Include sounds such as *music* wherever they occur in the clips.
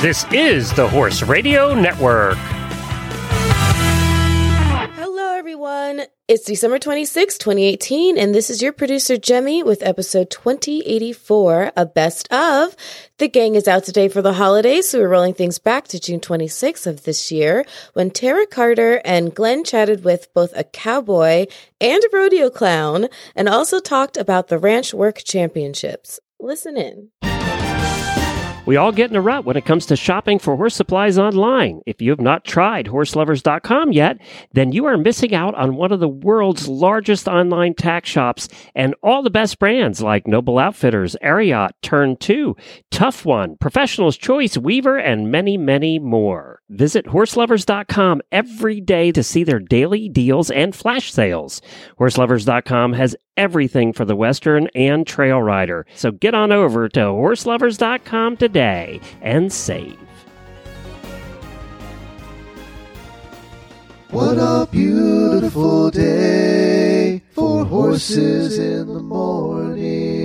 This is the Horse Radio Network. Hello, everyone. It's December 26, 2018, and this is your producer, Jemmy, with episode 2084, a best of. The gang is out today for the holidays, so we're rolling things back to June 26th of this year when Tara Carter and Glenn chatted with both a cowboy and a rodeo clown and also talked about the Ranch Work Championships. Listen in. We all get in a rut when it comes to shopping for horse supplies online. If you have not tried horselovers.com yet, then you are missing out on one of the world's largest online tack shops and all the best brands like Noble Outfitters, Ariat, Turn 2, Tough One, Professional's Choice, Weaver, and many, many more. Visit horselovers.com every day to see their daily deals and flash sales. Horselovers.com has everything for the Western and trail rider. So get on over to horselovers.com today and save. What a beautiful day for horses in the morning.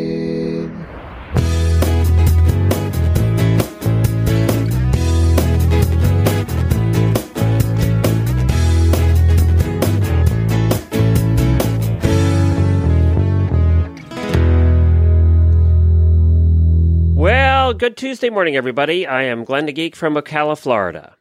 Well, good Tuesday morning, everybody. I am Glenn the Geek from Ocala, Florida.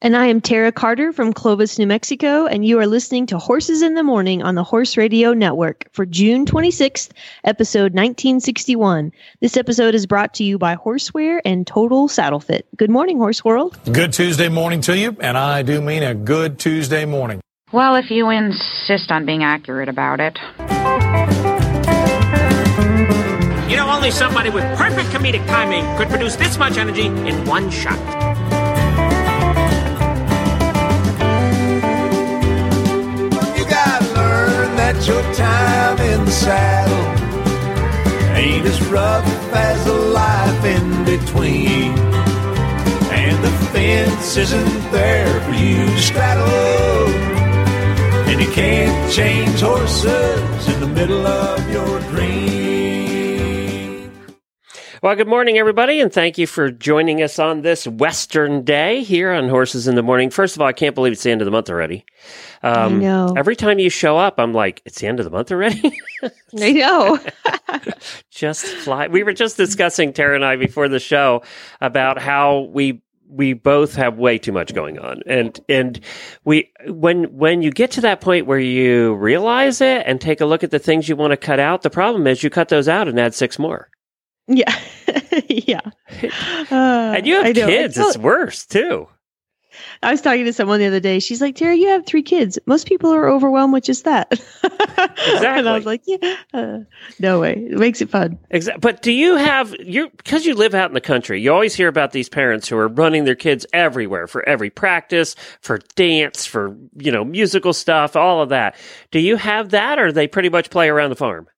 And I am Tara Carter from Clovis, New Mexico, and you are listening to Horses in the Morning on the Horse Radio Network for June 26th, episode 1961. This episode is brought to you by Horseware and Total Saddle Fit. Good morning, Horse World. Good Tuesday morning to you, and I do mean a good Tuesday morning. Well, if you insist on being accurate about it. You know, only somebody with perfect comedic timing could produce this much energy in one shot. You gotta learn that your time in the saddle ain't as rough as the life in between. And the fence isn't there for you to straddle. And you can't change horses in the middle of your dream. Well, good morning, everybody, and thank you for joining us on this Western day here on Horses in the Morning. First of all, I can't believe it's the end of the month already. Um, I know. Every time you show up, I'm like, it's the end of the month already? *laughs* I know. *laughs* just fly. We were just discussing, Tara and I, before the show about how we we both have way too much going on and and we when when you get to that point where you realize it and take a look at the things you want to cut out the problem is you cut those out and add six more yeah. *laughs* yeah. Uh, and you have kids It's it's worse too I was talking to someone the other day. She's like, Tara, you have three kids. Most people are overwhelmed with just that. *laughs* and I was like, yeah, uh, no way. It makes it fun. Exactly. But do you have you because you live out in the country? You always hear about these parents who are running their kids everywhere for every practice, for dance, for you know musical stuff, all of that. Do you have that, or they pretty much play around the farm?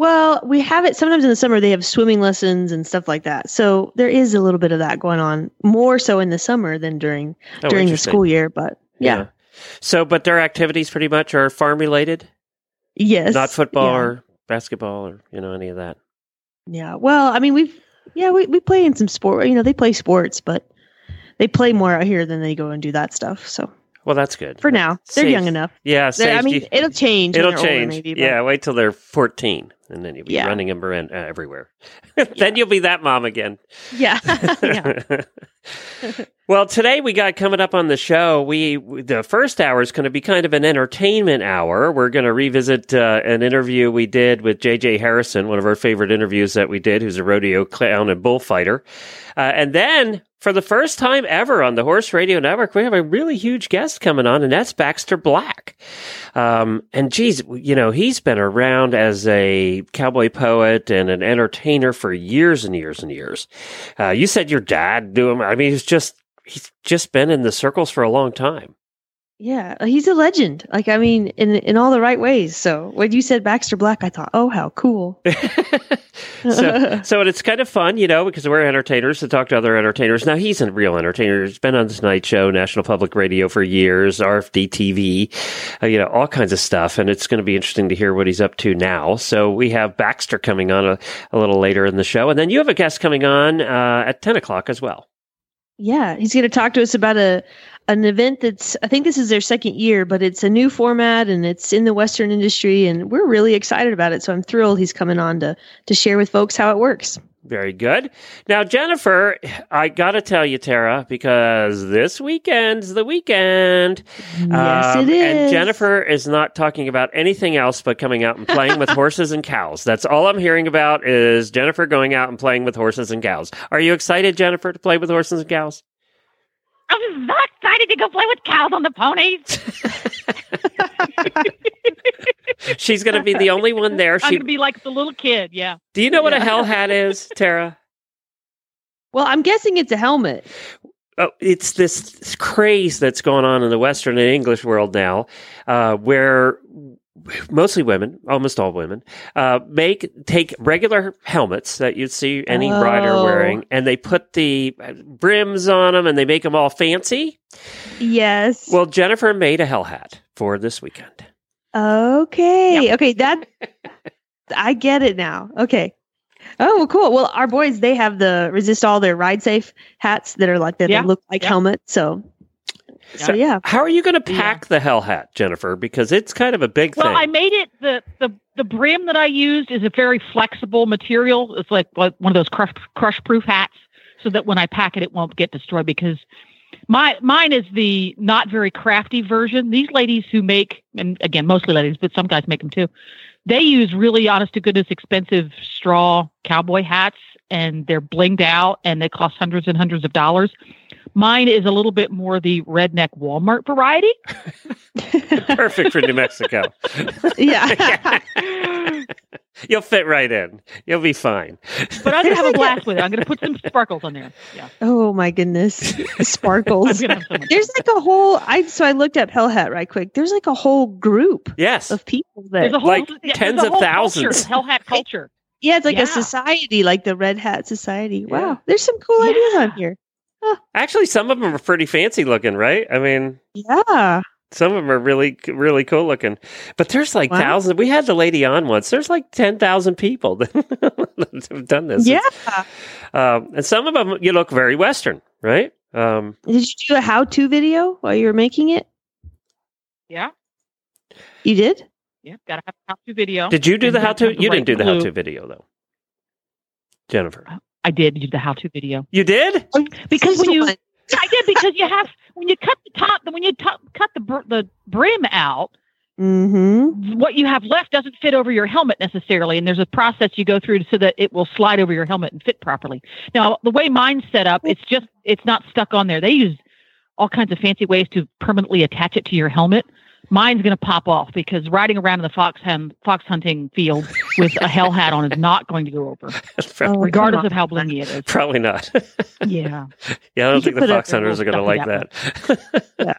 Well, we have it sometimes in the summer. They have swimming lessons and stuff like that. So there is a little bit of that going on, more so in the summer than during Oh, during the school year. But yeah, So, but their activities pretty much are farm related, yes, not football yeah. or basketball or you know any of that. Yeah. Well, I mean, we've yeah, we we play in some sport. You know, they play sports, but they play more out here than they go and do that stuff. So Well, that's good for now, they're Safe- young enough. Yeah, They're- I mean, it'll change. It'll they're older, change. maybe, yeah, wait till they're fourteen, and then you'll be Yeah. running them around, uh, everywhere. *laughs* then you'll be that mom again. Yeah. *laughs* *laughs* yeah. well, today we got coming up on the show. We the first hour is going to be kind of an entertainment hour. We're going to revisit uh, an interview we did with J.J. Harrison, one of our favorite interviews that we did, who's a rodeo clown and bullfighter. Uh, and then, for the first time ever on the Horse Radio Network, we have a really huge guest coming on, and that's Baxter Black. Um, and geez, you know, he's been around as a cowboy poet and an entertainer for years and years and years. Uh, you said your dad knew him. I mean, he's just he's just been in the circles for a long time. Yeah, uh, he's a legend. Like I mean, in in all the right ways. So when you said Baxter Black, I thought, oh, how cool. *laughs* so, so it's kind of fun, you know, because we're entertainers to talk to other entertainers. Now he's a real entertainer. He's been on the Tonight Show, National Public Radio for years, RFD TV, uh, you know, all kinds of stuff. And it's going to be interesting to hear what he's up to now. So we have Baxter coming on a, a little later in the show, and then you have a guest coming on uh, at ten o'clock as well. Yeah, he's going to talk to us about a an event that's I think this is their second year, but it's a new format and it's in the Western industry, and we're really excited about it. So I'm thrilled he's coming on to to share with folks how it works. Very good. Now, Jennifer, I got to tell you, Tara, because this weekend's the weekend. Yes, Um, it is. And Jennifer is not talking about anything else but coming out and playing with *laughs* horses and cows. That's all I'm hearing about is Jennifer going out and playing with horses and cows. Are you excited, Jennifer, to play with horses and cows? I'm so excited to go play with cows on the ponies. *laughs* She's going to be the only one there. I'm She, gonna be like the little kid. Yeah. do you know what a hell hat is, Tara? Well, I'm guessing it's a helmet. Oh, it's this craze that's going on in the Western and English world now, uh, where mostly women, almost all women, uh, make take regular helmets that you'd see any rider Oh. wearing, and they put the brims on them, and they make them all fancy. Yes. Well, Jennifer made a hell hat for this weekend. Okay. Okay. That *laughs* I get it now. Okay. Oh, well, cool. Well, our boys they have the Resistol their ride safe hats that are like that Yeah. look like Yeah. helmets. So, so yeah. How are you going to Yeah. pack the hell hat, Jennifer? Because it's kind of a big Well, thing. Well, I made it the the the brim that I used is a very flexible material. It's like like one of those crush crush proof hats, so that when I pack it, it won't get destroyed. Because my mine is the not very crafty version. These ladies who make, and again, mostly ladies, but some guys make them too. They use really honest to goodness expensive straw cowboy hats, and they're blinged out, and they cost hundreds and hundreds of dollars. Mine is a little bit more the redneck Walmart variety. *laughs* Perfect for New Mexico. yeah. *laughs* You'll fit right in. You'll be fine. But I'm gonna have a *laughs* blast with it. I'm gonna put some sparkles on there. Yeah, oh my goodness. The I'm sparkles. gonna have so. There's like a whole I so I looked up Hell Hat right quick. There's like a whole group Yes. of people that There's a whole Like yeah, there's tens a of whole thousands. culture, hell hat culture. Yeah, it's like Yeah. a society, like the Red Hat Society. Wow. Yeah. There's some cool ideas on here. Actually, some of them are pretty fancy looking, right? I mean, Yeah. some of them are really, really cool looking. But there's like Wow. thousands. We had the lady on once. There's like 10,000 people *laughs* that have done this. Yeah. Um, and some of them, you look very Western, right? Um, Did you do a how to video while you were making it? Yeah, You did? yeah. Gotta have a how-to video. did you do And the how to? You didn't do the how to video, though. Jennifer. I did do the how-to video You did? because when you, *laughs* I did because you have when you cut the top, when you top, cut the br- the brim out, Mm-hmm. what you have left doesn't fit over your helmet necessarily, and there's a process you go through so that it will slide over your helmet and fit properly. Now, the way mine's set up, it's just it's not stuck on there. They use all kinds of fancy ways to permanently attach it to your helmet. Mine's going to pop off because riding around in the fox hun- fox hunting field with a hell hat on is not going to go over, *laughs* Probably, Oh, regardless come of how blingy it is. probably not. *laughs* Yeah. yeah, I don't You think the fox hunters are going to like stuff that. *laughs* Yeah.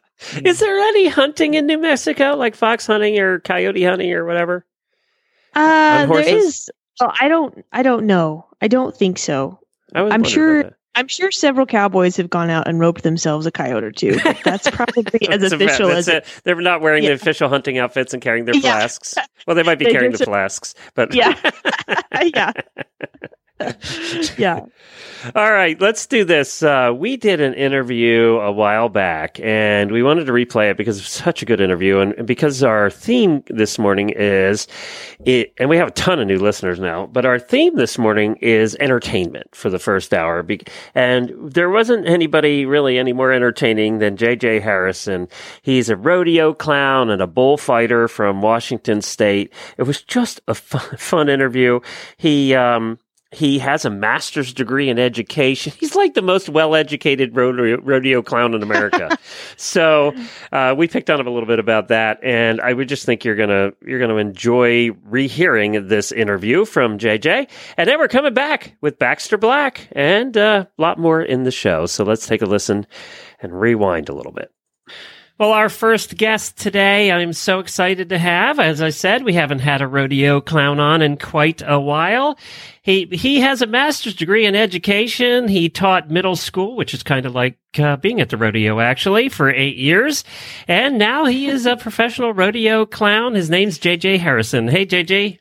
Is there any hunting in New Mexico, like fox hunting or coyote hunting or whatever? Uh, there horses? is. Oh, I don't. I don't know. I don't think so. I was I'm sure- about that. I'm sure several cowboys have gone out and roped themselves a coyote or two. That's *laughs* probably as That's about- official as it. it. They're not wearing the official hunting outfits and carrying their Yeah. flasks. Well, they might be They carrying the so- flasks, but Yeah. *laughs* *laughs* yeah. *laughs* yeah. All right, let's do this. Uh, we did an interview a while back, and we wanted to replay it because it's such a good interview, and, because our theme this morning is it, and we have a ton of new listeners now. But our theme this morning is entertainment for the first hour, and there wasn't anybody really any more entertaining than J.J. Harrison. He's a rodeo clown and a bullfighter from Washington State. It was just a fun, *laughs* fun interview. He um, he has a master's degree in education. *laughs* He's like the most well-educated rodeo, rodeo clown in America. *laughs* so uh, we picked on him a little bit about that, and I would just think you're gonna you're gonna enjoy rehearing this interview from JJ. And then we're coming back with Baxter Black and uh, a lot more in the show. So let's take a listen and rewind a little bit. Well, our first guest today, I'm so excited to have. As I said, we haven't had a rodeo clown on in quite a while. He he has a master's degree in education. He taught middle school, which is kind of like uh, being at the rodeo actually, for eight years, and now he is a professional rodeo clown. His name's JJ Harrison. Hey, JJ.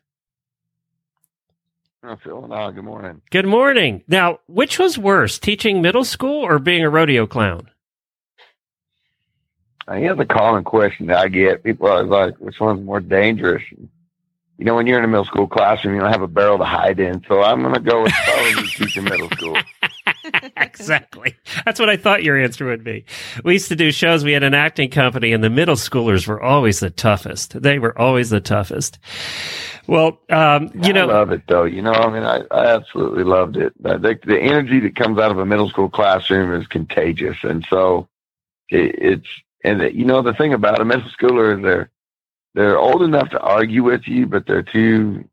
Oh, Phil and I, good morning. Good morning. Now, which was worse, teaching middle school or being a rodeo clown? Uh, here's a common question that I get. People are like, which one's more dangerous? You know, when you're in a middle school classroom, you don't have a barrel to hide in. So I'm going to go with probably teaching middle school. *laughs* exactly. That's what I thought your answer would be. We used to do shows. We had an acting company, and the middle schoolers were always the toughest. They were always the toughest. Well, um, you know, I love it though. You know, I mean, I, I absolutely loved it. I think the energy that comes out of a middle school classroom is contagious, and so it, it's and the, you know the thing about a middle schooler is they're they're old enough to argue with you, but they're too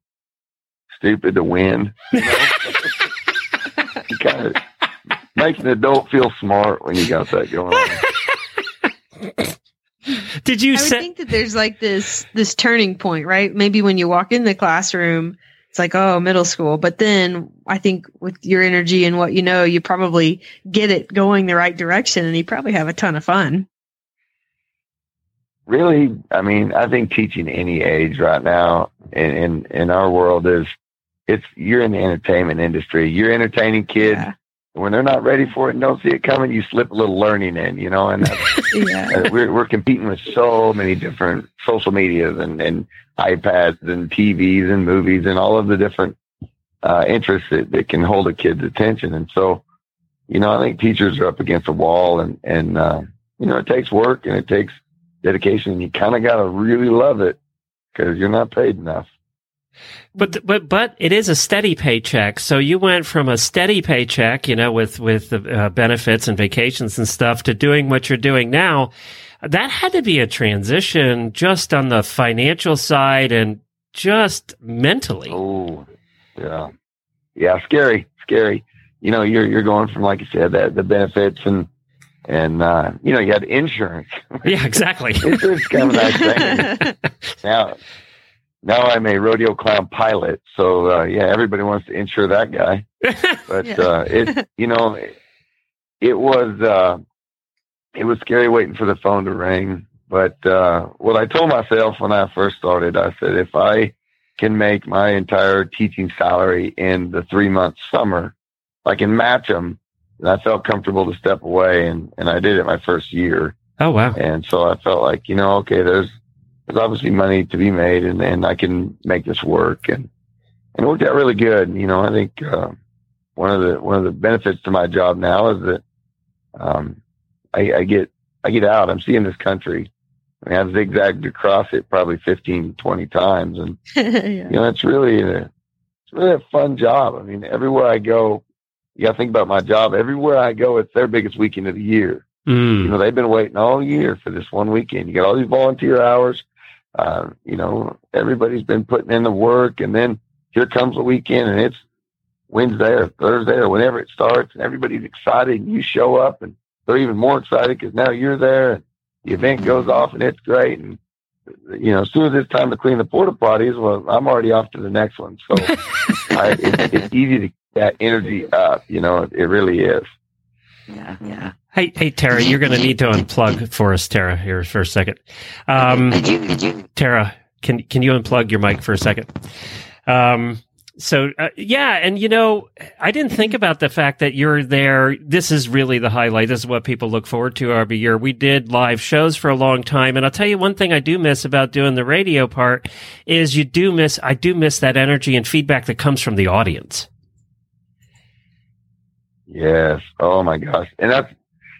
stupid to win. You know? *laughs* you kind of makes an adult feel smart when you got that going on. *laughs* Did you I would say? think that there's like this this turning point, right? Maybe when you walk in the classroom, it's like, oh, middle school. But then I think with your energy and what you know, you probably get it going the right direction and you probably have a ton of fun. Really, I mean, I think teaching any age right now in, in, in our world is it's you're in the entertainment industry. You're entertaining kids. Yeah. When they're not ready for it and don't see it coming, you slip a little learning in, you know, and that's, *laughs* Yeah. uh, we're, we're competing with so many different social medias and, and iPads and TVs and movies and all of the different uh, interests that, that can hold a kid's attention. And so, you know, I think teachers are up against a wall and, and, uh, you know, it takes work and it takes dedication you kind of got to really love it because you're not paid enough. But but but it is a steady paycheck. So you went from a steady paycheck, you know, with with the uh, benefits and vacations and stuff, to doing what you're doing now. That had to be a transition, just on the financial side and just mentally. Oh, yeah, yeah, scary, scary. You know, you're you're going from like you said that the benefits and and uh, you know you had insurance. *laughs* Yeah, exactly. *laughs* insurance kind of a nice thing. *laughs* Now, now I'm a rodeo clown pilot, so uh, yeah, everybody wants to insure that guy. But Yeah. uh, it, you know, it, it was uh, it was scary waiting for the phone to ring. But uh, what I told myself when I first started, I said, if I can make my entire teaching salary in the three month summer, if I can match them, then I felt comfortable to step away, and and I did it my first year. oh wow. And so I felt like, you know, okay, there's there's obviously money to be made, and and I can make this work, and and it worked out really good. You know, I think uh, one of the one of the benefits to my job now is that um, I, I get I get out. I'm seeing this country. I mean, I've zigzagged across it probably 15, 20 times, and *laughs* yeah. you know, it's really a, it's really a fun job. I mean, everywhere I go, you got to think about my job. Everywhere I go, it's their biggest weekend of the year. You Mm. know, they've been waiting all year for this one weekend. You got all these volunteer hours. Uh, you know, everybody's been putting in the work, and then here comes the weekend, and it's Wednesday or Thursday or whenever it starts, and everybody's excited. And you show up, and they're even more excited because now you're there, and the event goes off, and it's great. And you know, as soon as it's time to clean the porta potties, well, I'm already off to the next one. So *laughs* I, it's, it's easy to that energy up. You know, it, it really is. yeah. Yeah. Hey, hey, Tara, you're going to need to unplug for us, Tara, here for a second. Um, Tara, can can you unplug your mic for a second? Um, so uh, yeah, and you know, I didn't think about the fact that you're there. This is really the highlight. This is what people look forward to every year. We did live shows for a long time, and I'll tell you one thing I do miss about doing the radio part is you do miss. I do miss that energy and feedback that comes from the audience. Yes. Oh my gosh. And that's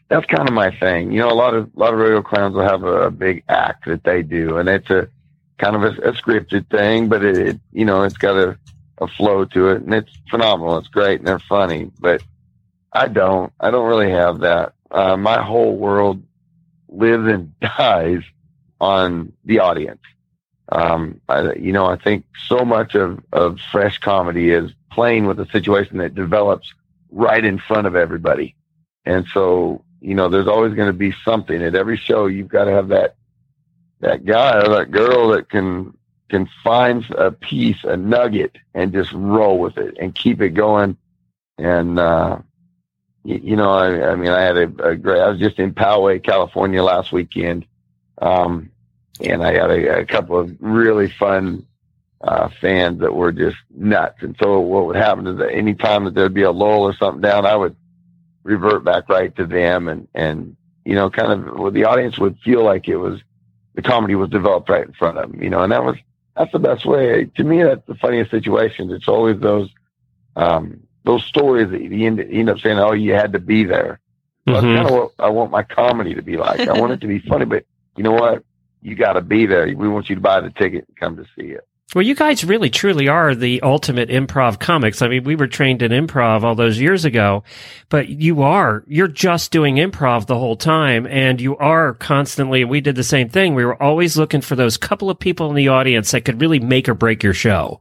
that's kind of my thing. You know, a lot of a lot of rodeo clowns will have a, a big act that they do, and it's a kind of a, a scripted thing, but it, it you know it's got a a flow to it, and it's phenomenal. It's great, and they're funny. But I don't. I don't really have that. Uh, my whole world lives and *laughs* dies on the audience. Um, I, you know, I think so much of, of fresh comedy is playing with a situation that develops right in front of everybody. And so, you know, there's always going to be something at every show. You've got to have that, that guy or that girl that can, can find a piece, a nugget and just roll with it and keep it going. And, uh, you, you know, I, I mean, I had a, a great, I was just in Poway, California last weekend. Um, and I had a, a couple of really fun uh, fans that were just nuts. And so what would happen is that any time that there'd be a lull or something down, I would revert back right to them and, and, you know, kind of well, the audience would feel like it was the comedy was developed right in front of them, you know, and that was, that's the best way. To me, that's the funniest situation. It's always those, um, those stories that you end, you end up saying, oh, you had to be there. Mhm. That's kind of what I want my comedy to be like. I want it to be funny, but you know what? You got to be there. We want you to buy the ticket and come to see it. Well, you guys really truly are the ultimate improv comics. I mean, we were trained in improv all those years ago, but you are, you're just doing improv the whole time and you are constantly, we did the same thing. We were always looking for those couple of people in the audience that could really make or break your show.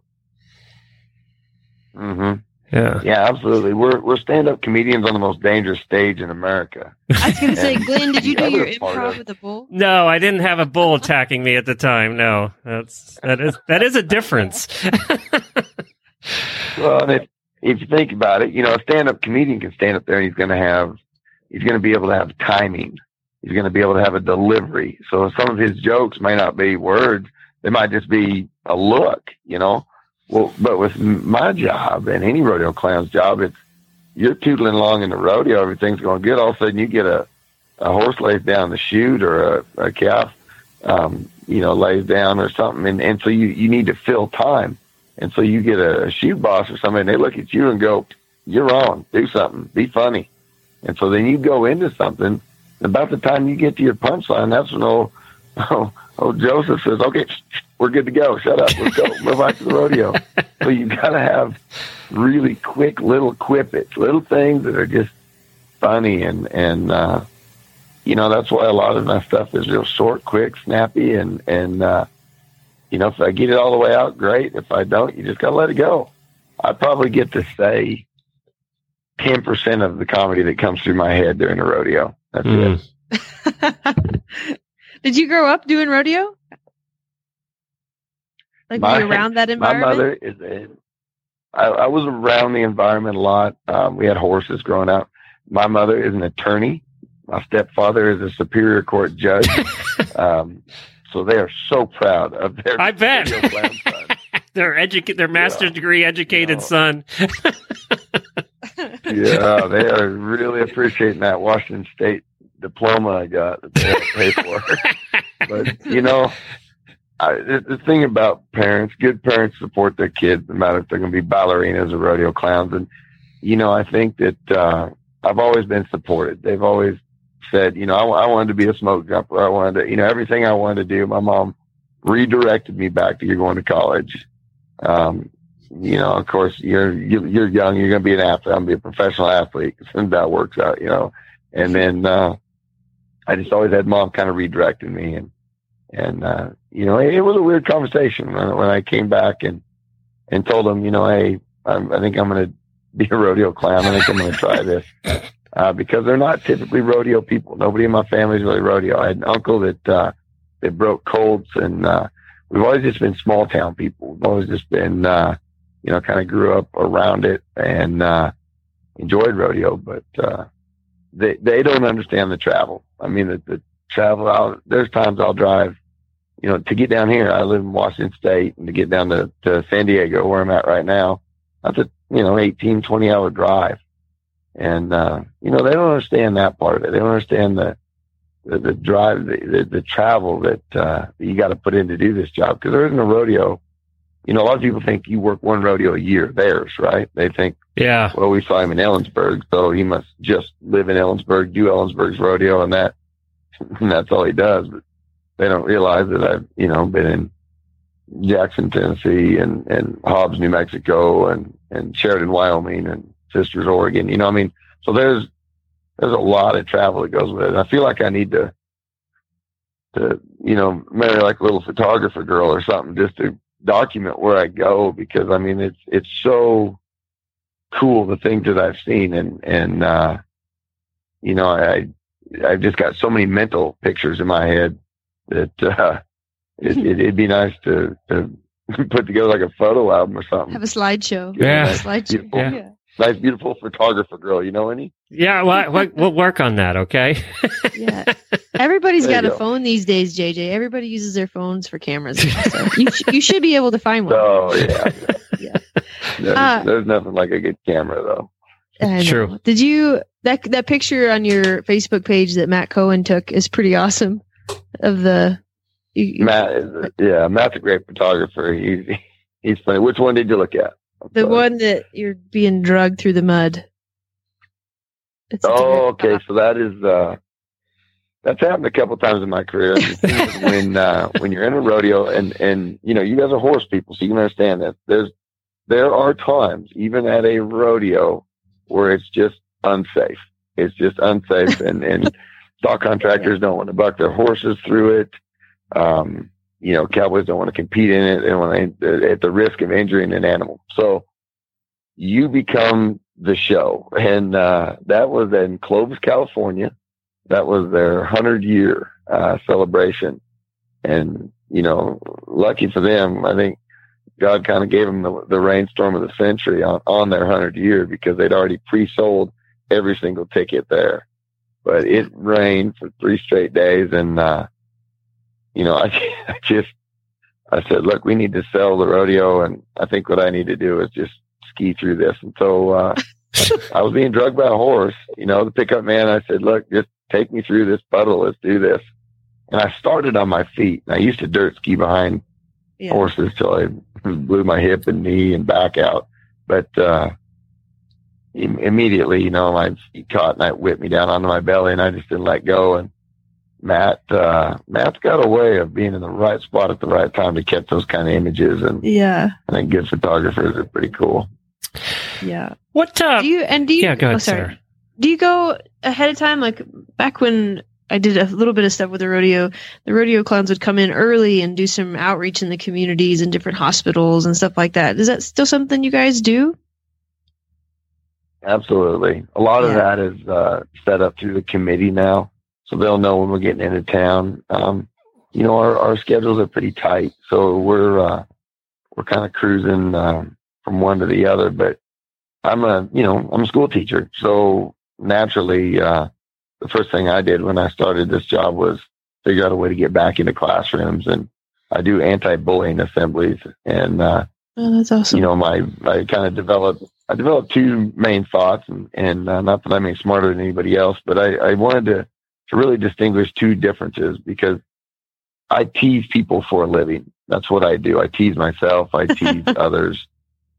hmm Yeah. Yeah, absolutely. We're we're stand up comedians on the most dangerous stage in America. I was going to say, Glenn, did you the do your improv of- with a bull? No, I didn't have a bull attacking me at the time. No, that's, that is, that is a difference. *laughs* Well, and if if you think about it, you know, a stand up comedian can stand up there and he's going to have he's going to be able to have timing. He's going to be able to have a delivery. So some of his jokes may not be words; they might just be a look. You know. Well, but with my job and any rodeo clown's job, it's you're tootling along in the rodeo, everything's going good. All of a sudden, you get a a horse lays down the chute or a, a calf, um, you know, lays down or something, and and so you you need to fill time. And so you get a, a chute boss or somebody, and they look at you and go, "You're on. Do something. Be funny." And so then you go into something. About the time you get to your punchline, that's when old, oh, *laughs* old Joseph says, "Okay, we're good to go. Shut up. Let's go. *laughs* Move back to the rodeo." so you got to have really quick little quippets, little things that are just funny, and and uh, you know that's why a lot of my stuff is real short, quick, snappy, and and uh, you know, if I get it all the way out, great. If I don't, you just got to let it go. I probably get to say 10% of the comedy that comes through my head during a rodeo. That's Mm. it. *laughs* *laughs* Did you grow up doing rodeo? Like My- were you around that environment? *laughs* My mother is a, I, I was around the environment a lot. Um, we had horses growing up. My mother is an attorney. My stepfather is a superior court judge. *laughs* um, so they are so proud of their I bet. rodeo clown son. their educate, their master's degree educated No. son. *laughs* yeah, they are really appreciating that Washington State diploma I got that they had to pay for. but you know, I, the, thing about parents, good parents support their kids, no matter if they're going to be ballerinas or rodeo clowns. And you know, I think that uh, I've always been supported. They've always said, you know, I, I wanted to be a smoke jumper. I wanted to, you know, everything I wanted to do. My mom redirected me back to you're going to college. Um, you know, of course, you're you, you're young. You're going to be an athlete. I'm going to be a professional athlete. *laughs* And that works out, you know. And then uh, I just always had mom kind of redirecting me, and and uh, you know, it, was a weird conversation when, when I came back and and told them, you know, hey, I'm, I think I'm going to be a rodeo clown. I think I'm going to try this *laughs* uh, because they're not typically rodeo people. Nobody in my family is really rodeo. I had an uncle that uh, that broke colts, and uh, we've always just been small town people. We've always just been, uh, you know, kind of grew up around it and uh, enjoyed rodeo, but uh, they they don't understand the travel. I mean, the, the travel. I'll, there's times I'll drive, you know, to get down here. I live in Washington State, and to get down to, to San Diego, where I'm at right now, that's a you know 18, 20 hour drive. And uh, you know they don't understand that part of it. They don't understand the the, the drive, the, the, the travel that uh, you got to put in to do this job because there isn't a rodeo. You know, a lot of people think you work one rodeo a year. Theirs, right? They think, Yeah. well, we saw him in Ellensburg, so he must just live in Ellensburg, do Ellensburg's rodeo, and that *laughs* and that's all he does. But they don't realize that I've you know been in Jackson, Tennessee, and and Hobbs, New Mexico, and and Sheridan, Wyoming, and Sisters, Oregon. You know, I mean, so there's there's a lot of travel that goes with it. I feel like I need to to you know marry like a little photographer girl or something just to document where I go because I mean it's it's so cool the things that I've seen and and uh you know I I've just got so many mental pictures in my head that uh it, it, it'd be nice to to *laughs* put together like a photo album or something. Have a slideshow. Yeah. A slideshow. Beautiful. Yeah. Yeah. nice, beautiful photographer girl. You know any? Yeah, well, we'll, we'll work on that. Okay. *laughs* Yeah. *laughs* Everybody's There got you a go. phone these days, JJ. Everybody uses their phones for cameras. So you, sh- you should be able to find one. Oh yeah. Yeah. There's, Uh, there's nothing like a good camera though. True. Did you that that picture on your Facebook page that Matt Cohen took is pretty awesome of the you, Matt is yeah, Matt's a great photographer. He's he's funny. Which one did you look at? I'm the sorry. one that you're being drugged through the mud. It's Oh, okay. So that is uh that's happened a couple times in my career. The thing is when uh when you're in a rodeo and and you know, you guys are horse people, so you can understand that. There's there are times, even at a rodeo, where it's just unsafe. It's just unsafe and, and *laughs* stock contractors don't want to buck their horses through it. Um, you know, cowboys don't want to compete in it and at the risk of injuring an animal. So you become the show. And, uh, that was in Clovis, California. That was their hundred year, uh, celebration. And, you know, lucky for them, I think God kind of gave them the, the rainstorm of the century on, on their hundred year because they'd already pre-sold every single ticket there. But it rained for three straight days. And, uh, you know, I, *laughs* I just, I said, look, we need to sell the rodeo. And I think what I need to do is just ski through this. And so, uh, *laughs* I was being drugged by a horse, you know, the pickup man. I said, look, just take me through this puddle. Let's do this. And I started on my feet. And I used to dirt ski behind Yeah. horses till I *laughs* blew my hip and knee and back out. But, uh, immediately, you know, my feet caught and I whipped me down onto my belly and I just didn't let go. And Matt, uh, Matt's got a way of being in the right spot at the right time to catch those kind of images. And Yeah. I think good photographers are pretty cool. Yeah. What? Uh, Do you and do you yeah, go ahead, oh, sorry. Sarah. Do you go ahead of time? Like back when I did a little bit of stuff with the rodeo, the rodeo clowns would come in early and do some outreach in the communities and different hospitals and stuff like that. Is that still something you guys do? Absolutely. A lot of that is uh, set up through the committee now, so they'll know when we're getting into town. Um, you know, our, our schedules are pretty tight, so we're uh, we're kind of cruising um, from one to the other. But I'm a you know I'm a school teacher, so naturally, uh, the first thing I did when I started this job was figure out a way to get back into classrooms, and I do anti-bullying assemblies, and uh, Oh, that's awesome. you know, my I kind of developed I developed two main thoughts, and and uh, not that I'm any smarter than anybody else, but I, I wanted to to really distinguish two differences because I tease people for a living. That's what I do. I tease myself. I tease *laughs* others,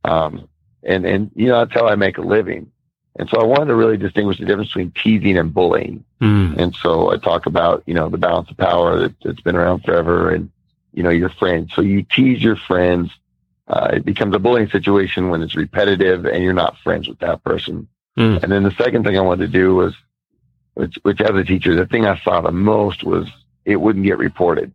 um, and and you know that's how I make a living. And so I wanted to really distinguish the difference between teasing and bullying. Hmm. And so I talk about, you know, the balance of power that, that's been around forever and, you know, your friends. So you tease your friends. Uh, it becomes a bullying situation when it's repetitive and you're not friends with that person. Mm. And then the second thing I wanted to do was, which, which as a teacher, the thing I saw the most was it wouldn't get reported.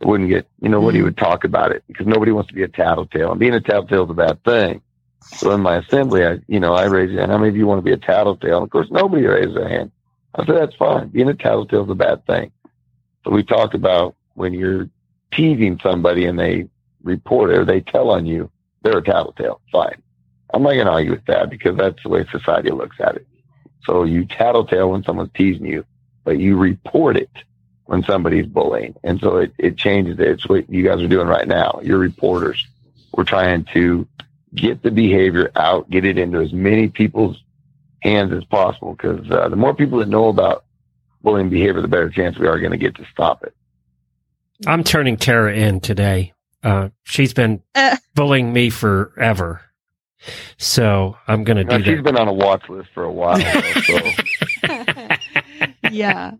It wouldn't get, you know, nobody would talk about it because nobody wants to be a tattletale and being a tattletale is a bad thing. So in my assembly, I, you know, I raised hand. How many of you want to be a tattletale? And of course, nobody raised their hand. I said, that's fine. Being a tattletale is a bad thing. So we talked about when you're teasing somebody and they report or they tell on you, they're a tattletale. Fine. I'm not going to argue with that because that's the way society looks at it. So you tattletale when someone's teasing you, but you report it when somebody's bullying. And so it, it changes it. It's what you guys are doing right now. You're reporters. We're trying to get the behavior out, get it into as many people's hands as possible. Because uh, the more people that know about bullying behavior, the better chance we are going to get to stop it. I'm turning Tara in today. Uh, she's been *laughs* Uh. bullying me forever. So I'm going to Now, do she's that. been on a watch list for a while. so *laughs* yeah.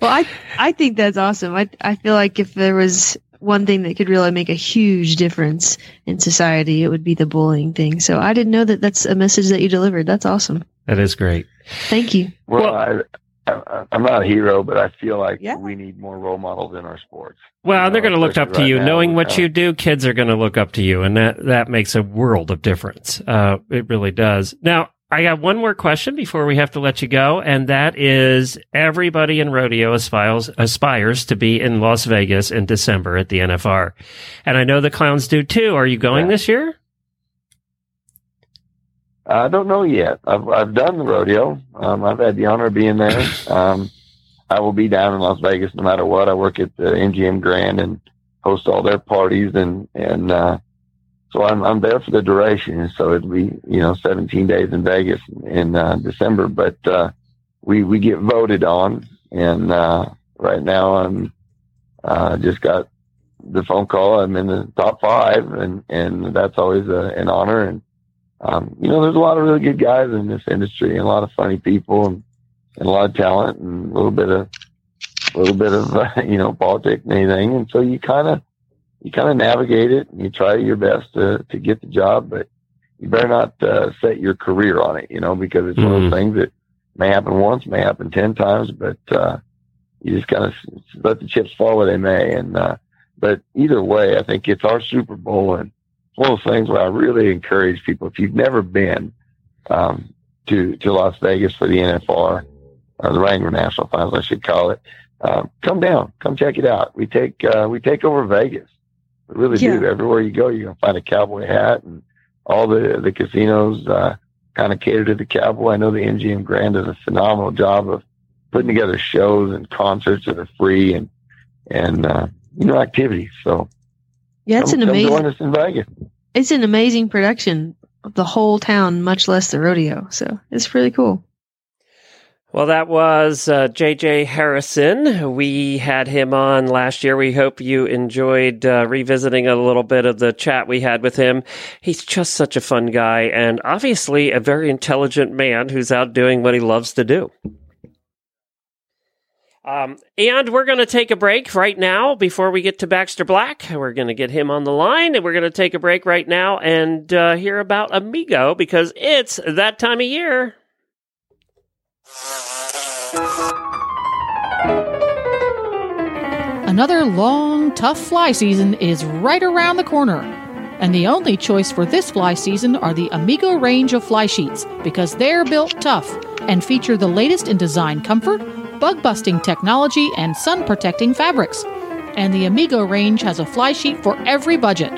Well, I I think that's awesome. I I feel like if there was one thing that could really make a huge difference in society, it would be the bullying thing. So I didn't know that that's a message that you delivered. That's awesome. That is great. Thank you. well, I, I, I'm not a hero, but I feel like Yeah. we need more role models in our sports. Well, You they're going to look up especially to you. now Knowing what how- you do, kids are going to look up to you, and that that makes a world of difference. Uh, it really does. Now, I got one more question before we have to let you go, and that is: everybody in rodeo aspires aspires to be in Las Vegas in December at the NFR, and I know the clowns do too. Are you going Yeah. this year? I don't know yet. I've I've done the rodeo. Um, I've had the honor of being there. Um, I will be down in Las Vegas no matter what. I work at the MGM Grand and host all their parties, and and uh, so I'm I'm there for the duration. So it'll be you know 17 days in Vegas in uh, December, but uh, we we get voted on, and uh, right now I'm uh, just got the phone call. I'm in the top five, and and that's always a, an honor. And um, you know, there's a lot of really good guys in this industry, and a lot of funny people, and, and a lot of talent, and a little bit of a little bit of *laughs* uh, you know politics and anything. And so you kind of you kind of navigate it, and you try your best to to get the job, but you better not uh, set your career on it, you know, because it's mm-hmm. one of those things that may happen once, may happen ten times, but uh, you just kind of let the chips fall where they may. And uh, but either way, I think it's our Super Bowl, and one of those things where I really encourage people if you've never been um, to to Las Vegas for the NFR, uh, the Wrangler National Finals, I should call it. Uh, come down, come check it out. We take uh, we take over Vegas. We really yeah. do. Everywhere you go, you're gonna find a cowboy hat, and all the the casinos uh, kind of cater to the cowboy. I know the MGM Grand does a phenomenal job of putting together shows and concerts that are free and and uh, you know activities. So yeah, it's come, an amazing. Join us in Vegas. It's an amazing production of the whole town, much less the rodeo. So it's really cool. Well, that was uh, JJ Harrison. We had him on last year. We hope you enjoyed uh, revisiting a little bit of the chat we had with him. He's just such a fun guy and obviously a very intelligent man who's out doing what he loves to do. Um, and we're going to take a break right now before we get to Baxter Black. We're going to get him on the line and we're going to take a break right now and uh, hear about Amigo because it's that time of year. Another long, tough fly season is right around the corner. And the only choice for this fly season are the Amigo range of fly sheets because they're built tough and feature the latest in design comfort bug busting technology, and sun protecting fabrics. And the Amigo range has a fly sheet for every budget.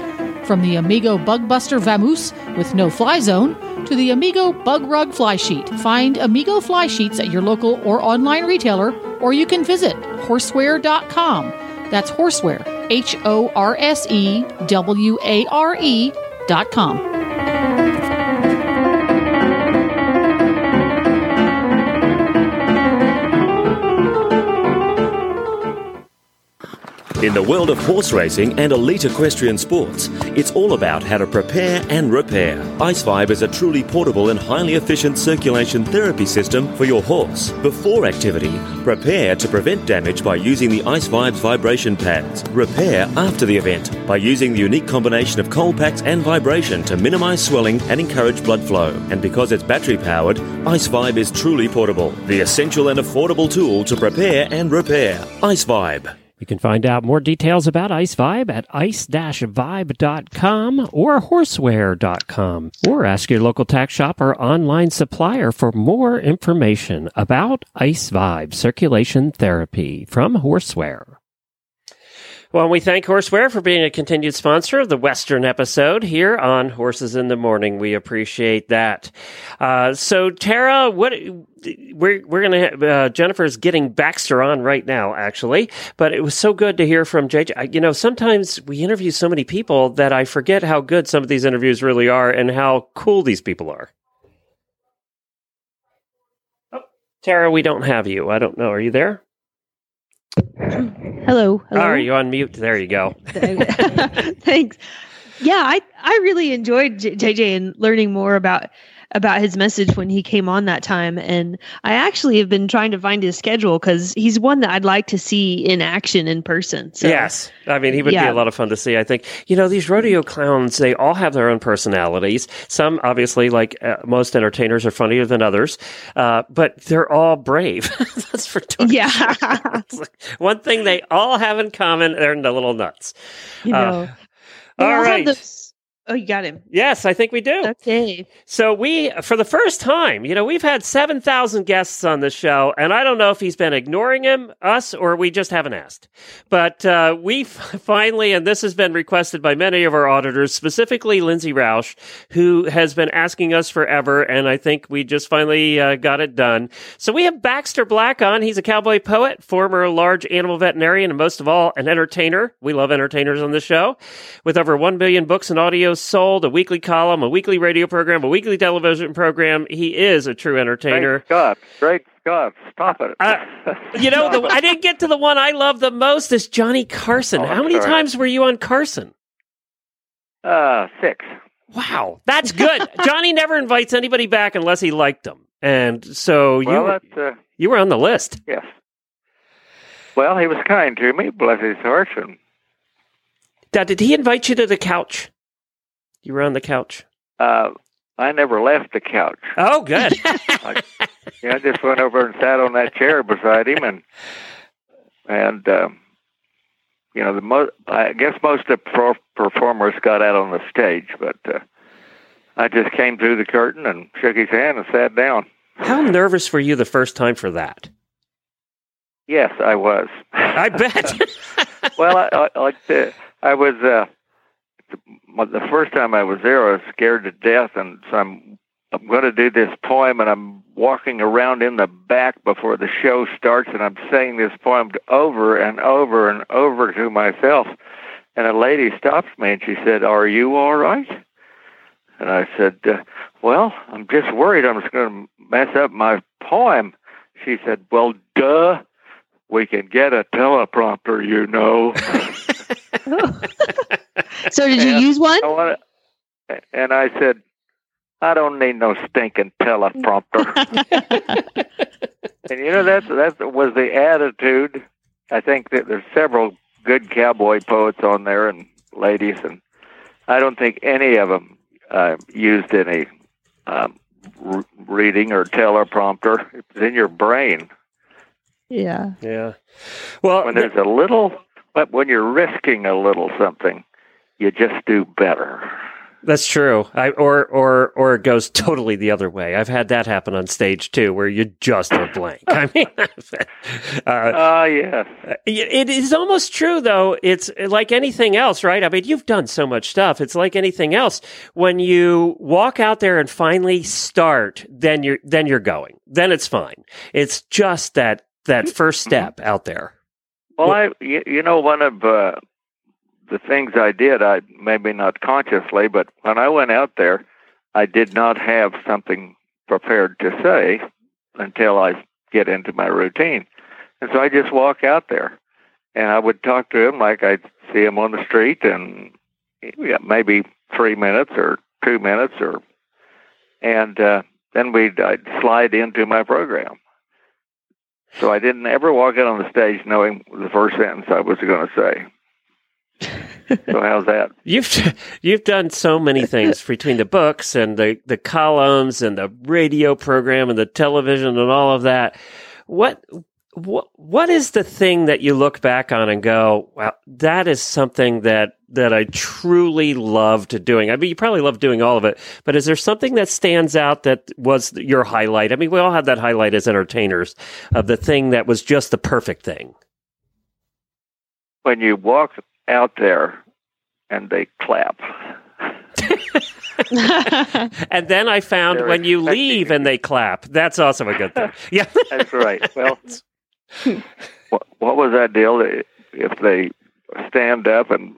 From the Amigo Bug Buster Vamoose with no fly zone to the Amigo Bug Rug Fly Sheet. Find Amigo fly sheets at your local or online retailer, or you can visit horseware.com. That's horseware, H O R S E W A R E In the world of horse racing and elite equestrian sports, it's all about how to prepare and repair. IceVibe is a truly portable and highly efficient circulation therapy system for your horse. Before activity, prepare to prevent damage by using the IceVibe's vibration pads. Repair after the event by using the unique combination of cold packs and vibration to minimize swelling and encourage blood flow. And because it's battery powered, IceVibe is truly portable, the essential and affordable tool to prepare and repair. IceVibe. You can find out more details about Ice Vibe at ice-vibe.com or horseware.com or ask your local tack shop or online supplier for more information about Ice Vibe circulation therapy from Horseware. Well, we thank Horseware for being a continued sponsor of the Western episode here on Horses in the Morning. We appreciate that. Uh, so, Tara, what we're we're gonna uh, Jennifer's getting Baxter on right now, actually. But it was so good to hear from JJ. You know, sometimes we interview so many people that I forget how good some of these interviews really are and how cool these people are. Oh, Tara, we don't have you. I don't know. Are you there? *clears throat* Hello. hello. are you on mute? There you go. *laughs* Thanks. Yeah, I I really enjoyed JJ and learning more about about his message when he came on that time. And I actually have been trying to find his schedule because he's one that I'd like to see in action in person. So, yes. I mean, he would yeah. be a lot of fun to see. I think, you know, these rodeo clowns, they all have their own personalities. Some, obviously, like uh, most entertainers, are funnier than others, uh, but they're all brave. *laughs* That's for darn Yeah. like one thing they all have in common, they're a little nuts. You know, uh, all right. Oh, you got him. Yes, I think we do. Okay. So we, for the first time, you know, we've had 7,000 guests on the show, and I don't know if he's been ignoring him, us, or we just haven't asked. But uh, we f- *laughs* finally, and this has been requested by many of our auditors, specifically Lindsay Roush, who has been asking us forever, and I think we just finally uh, got it done. So we have Baxter Black on. He's a cowboy poet, former large animal veterinarian, and most of all, an entertainer. We love entertainers on the show. With over 1 billion books and audio sold, a weekly column, a weekly radio program, a weekly television program. He is a true entertainer. Great Scott, great Scott, stop it. Uh, you know, *laughs* the, I didn't get to the one I love the most is Johnny Carson. Oh, How many sorry. times were you on Carson? uh, six. Wow, that's good. *laughs* Johnny never invites anybody back unless he liked them, and so you Well, were- that's uh, you were on the list. yes. Well, he was kind to me, bless his heart, and Now, did he invite you to the couch? You were on the couch. uh, I never left the couch. Oh, good. *laughs* Yeah, I just went over and sat on that chair beside him, and and um, you know the mo- I guess most of the performers got out on the stage, but uh, I just came through the curtain and shook his hand and sat down. How nervous were you the first time for that? Yes, I was. I bet. *laughs* well, I, I like the, I was uh, the, first time I was there, I was scared to death, and so I'm I'm going to do this poem, and I'm walking around in the back before the show starts, and I'm saying this poem over and over and over to myself. And a lady stops me, and she said, "Are you all right?" And I said, uh, "Well, I'm just worried I'm just going to mess up my poem." She said, "Well, duh." We can get a teleprompter, you know. *laughs* So did you And use one? I wanna, and I said, I don't need no stinking teleprompter. *laughs* and you know that's that was the attitude. I think that there's several good cowboy poets on there and ladies, and I don't think any of them uh, used any um, r- reading or teleprompter. It's in your brain. Yeah. Yeah. Well, when there's a little, but when you're risking a little something, you just do better. That's true. I, or or or it goes totally the other way. I've had that happen on stage too, where you just are blank. *laughs* I mean, *laughs* uh, Ah, yes. it is almost true though. It's like anything else, right? I mean, you've done so much stuff. It's like anything else. When you walk out there and finally start, then you're then you're going. Then it's fine. It's just that that first step out there. Well, I, you, you know, one of uh, the things I did, I maybe not consciously, but when I went out there, I did not have something prepared to say until I get into my routine, and so I just walk out there, and I would talk to him like I'd see him on the street, and yeah, maybe three minutes or two minutes, or and uh, then we'd I'd slide into my program. So I didn't ever walk out on the stage knowing the first sentence I was going to say. *laughs* so how's that? You've you've done so many things between the books and the, the columns and the radio program and the television and all of that. What what what is the thing that you look back on and go, wow, that is something that that I truly loved doing. I mean, you probably love doing all of it, but is there something that stands out that was your highlight? I mean, we all have that highlight as entertainers of the thing that was just the perfect thing. When you walk out there and they clap. *laughs* and then I found They're when you leave and they clap, that's also a good thing. *laughs* Yeah. That's right. Well, *laughs* what, what was that deal? If they stand up and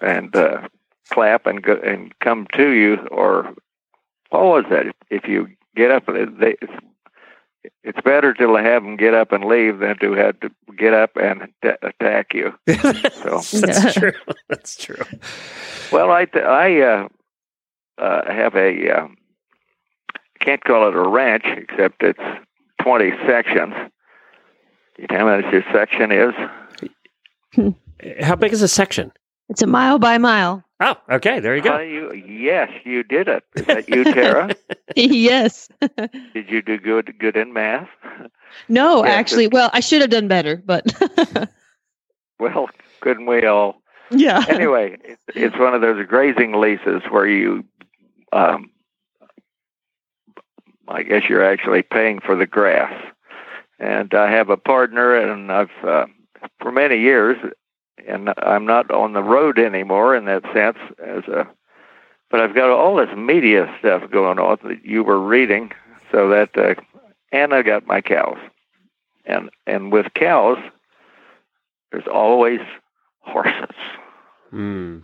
and uh, clap and go, and come to you, or what was that? If you get up and they, it's, it's better to have them get up and leave than to have to get up and t- attack you. *laughs* So That's true. That's true. Well, I th- I uh, uh, have a uh, can't call it a ranch except it's twenty sections. You know how much your section is? How big is a section? It's a mile by mile. Oh, okay. There you Uh, go. you, yes, you did it. Is that you, Tara? *laughs* yes. *laughs* did you do good good in math? No, Yes, actually, well, I should have done better, but *laughs* Well, couldn't we all? Yeah. Anyway, it's, it's one of those grazing leases where you, um, I guess you're actually paying for the grass. And I have a partner, and I've uh, for many years, and I'm not on the road anymore in that sense as a but I've got all this media stuff going on that you were reading, so that uh, and I got my cows, and and with cows, there's always horses. Hmm.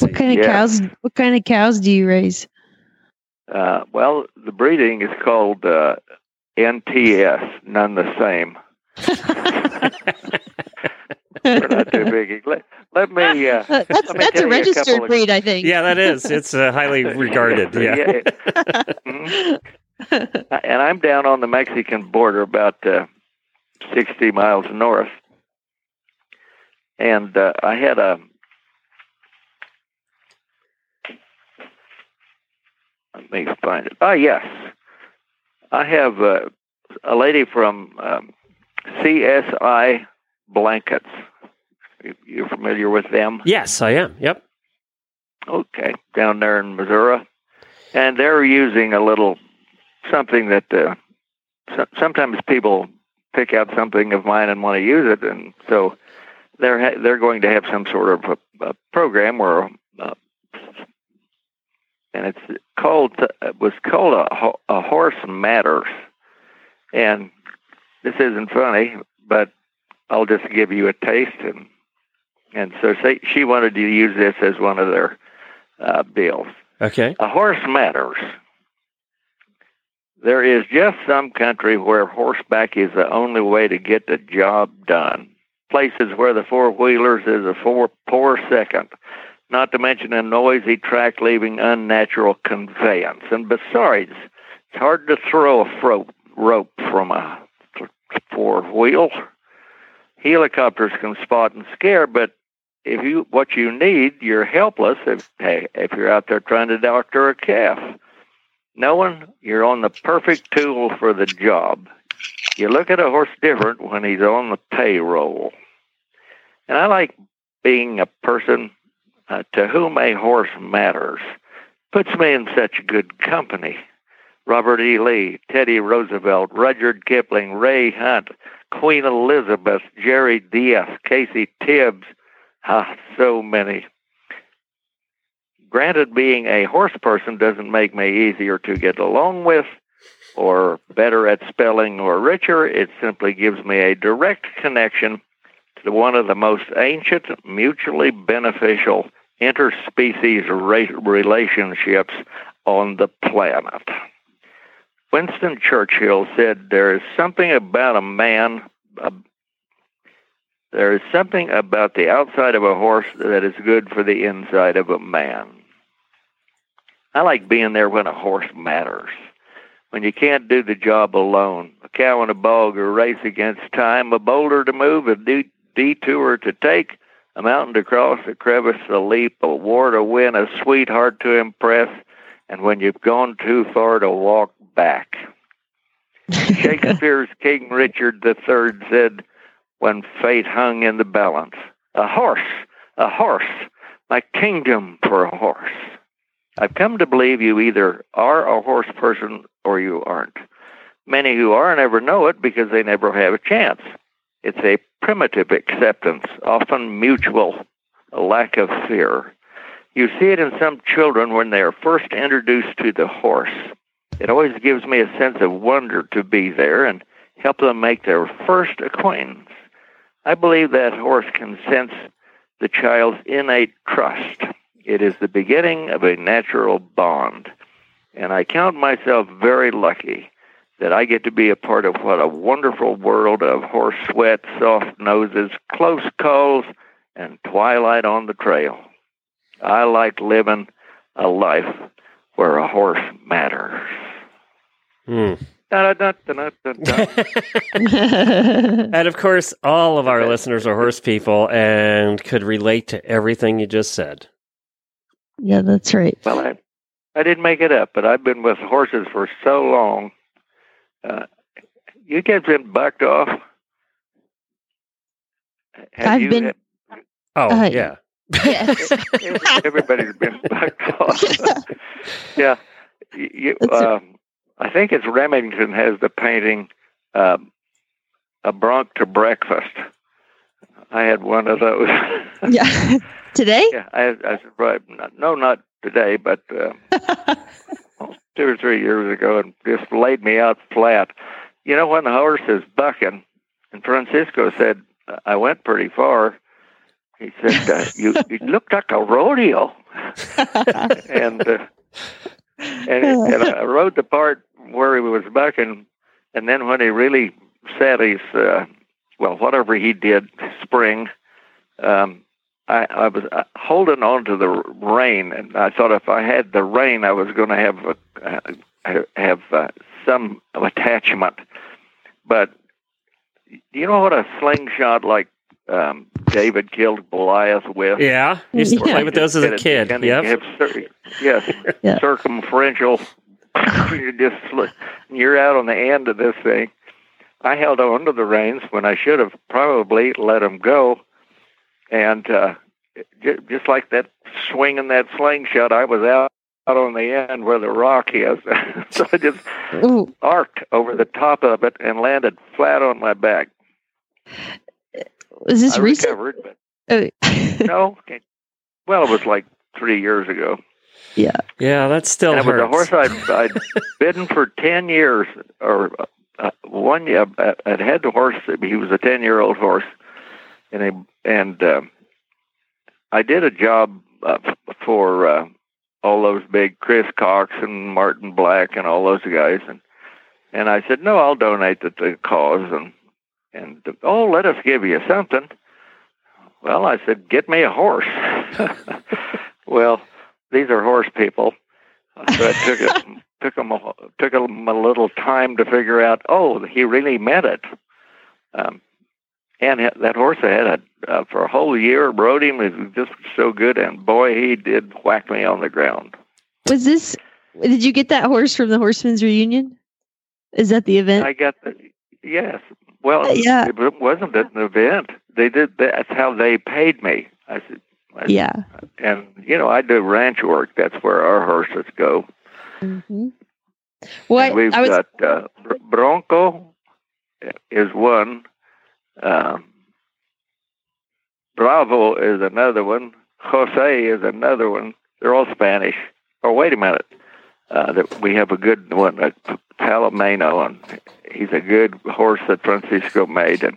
What kind of Yeah. cows? What kind of cows do you raise? Uh, well, the breeding is called uh, NTS, none the same. *laughs* *laughs* We're not too big. *laughs* Let, let me. Uh, Uh, that's let me that's a you registered couple of- breed, I think. Yeah, that is. It's uh, highly *laughs* regarded. Yeah. Mhm. and I'm down on the Mexican border, about uh, 60 miles north. And uh, I had a. Let me find it. Ah, yes. I have uh, a lady from um, CSI Blankets. You- You familiar with them? Yes, I am. Yep. Okay, down there in Missouri, and they're using a little something that uh, so- sometimes people pick out something of mine and want to use it, and so they're ha- they're going to have some sort of a, a program where, uh, and it's called it was called a, Ho- a horse matters, and this isn't funny, but I'll just give you a taste and. And so say, she wanted to use this as one of their uh, bills. Okay. A horse matters. There is just some country where horseback is the only way to get the job done. Places where the four wheelers is a four, poor second, not to mention a noisy track leaving unnatural conveyance. And besides, it's hard to throw a fro- rope from a four wheel. Helicopters can spot and scare, but if you what you need, you're helpless if hey, if you're out there trying to doctor a calf. Knowing you're on the perfect tool for the job. You look at a horse different when he's on the payroll. And I like being a person uh, to whom a horse matters. Puts me in such good company. Robert E. Lee, Teddy Roosevelt, Rudyard Kipling, Ray Hunt, Queen Elizabeth, Jerry Diaz, Casey Tibbs, Ah, so many. Granted, being a horse person doesn't make me easier to get along with, or better at spelling, or richer. It simply gives me a direct connection to one of the most ancient, mutually beneficial interspecies relationships on the planet. Winston Churchill said, There is something about a man, there is something about the outside of a horse that is good for the inside of a man. I like being there when a horse matters. When you can't do the job alone, a cow in a bog, a race against time, a boulder to move, a de- detour to take, a mountain to cross, a crevice to leap, a war to win, a sweetheart to impress, and when you've gone too far to walk back. *laughs* Shakespeare's King Richard III said, when fate hung in the balance. A horse, a horse, my kingdom for a horse. I've come to believe you either are a horse person or you aren't. Many who are never know it because they never have a chance. It's a primitive acceptance, often mutual, a lack of fear. You see it in some children when they are first introduced to the horse. It always gives me a sense of wonder to be there and help them make their first acquaintance. I believe that horse can sense the child's innate trust. It is the beginning of a natural bond. And I count myself very lucky that I get to be a part of what a wonderful world of horse sweat, soft noses, close calls, and twilight on the trail. I like living a life where a horse matters. Hmm. And of course, all of our listeners are horse people and could relate to everything you just said. yeah, that's right. Well, I, I didn't make it up, but I've been with horses for so long. Uh, you guys been bucked off? Have I've you been- had- Oh, Uh, yeah. Yes. *laughs* Everybody's been bucked off. *laughs* yeah. You, um, I think it's Remington has the painting um, A Bronc to Breakfast. I had one of those. *laughs* yeah. *laughs* Today? yeah, I, I said, right. Not, no, not today, but uh, *laughs* two or three years ago, and just laid me out flat. You know, when the horse is bucking, and Francisco said, I went pretty far. He said, uh, you, you looked like a rodeo. and uh, and, and I wrote the part where he was bucking, and then when he really said his, uh, well, whatever he did, spring, um, I, I was uh, holding on to the rein, and I thought if I had the rein, I was going to have a, uh, have uh, some attachment. But you know what a slingshot like um, David killed Goliath with? Yeah. he Used to play with those as a kid. And you Yep. have cir- yes, *laughs* Yeah. circumferential. *laughs* you're just you're out on the end of this thing. I held on to the reins when I should have probably let them go, and uh, j- just like that swinging that slingshot, I was out out on the end where the rock is. *laughs* so I just Ooh. arced over the top of it and landed flat on my back. Was this I recent? recovered, but Oh. *laughs* no. okay. Well, it was like three years ago. yeah. Yeah, that's still and it was a horse I'd, *laughs* I'd bidden for 10 years, or uh, one year. I- I'd had the horse, he was a 10 year old horse, and, he, and um, I did a job uh, for uh, all those big Chris Cox and Martin Black and all those guys. And, and I said, no, I'll donate to the cause. And, and oh, let us give you something. Well, I said, get me a horse. *laughs* *laughs* well, these are horse people. So it took it *laughs* took them a, took them a little time to figure out. Oh, he really meant it. Um, and that horse I had a, uh, for a whole year rode him. It was just so good, and boy, he did whack me on the ground. Was this? Did you get that horse from the Horsemen's Reunion? Is that the event? I got the yes. Well, Uh, yeah. it wasn't an event. They did. That's how they paid me. I said, I, yeah. and you know, I do ranch work. That's where our horses go. hmm Well, I, And we've was. got uh, Bronco is one. Um, Bravo is another one. Jose is another one. They're all Spanish. Oh, wait a minute. Uh, that we have a good one, uh, Palomino, and he's a good horse that Francisco made, and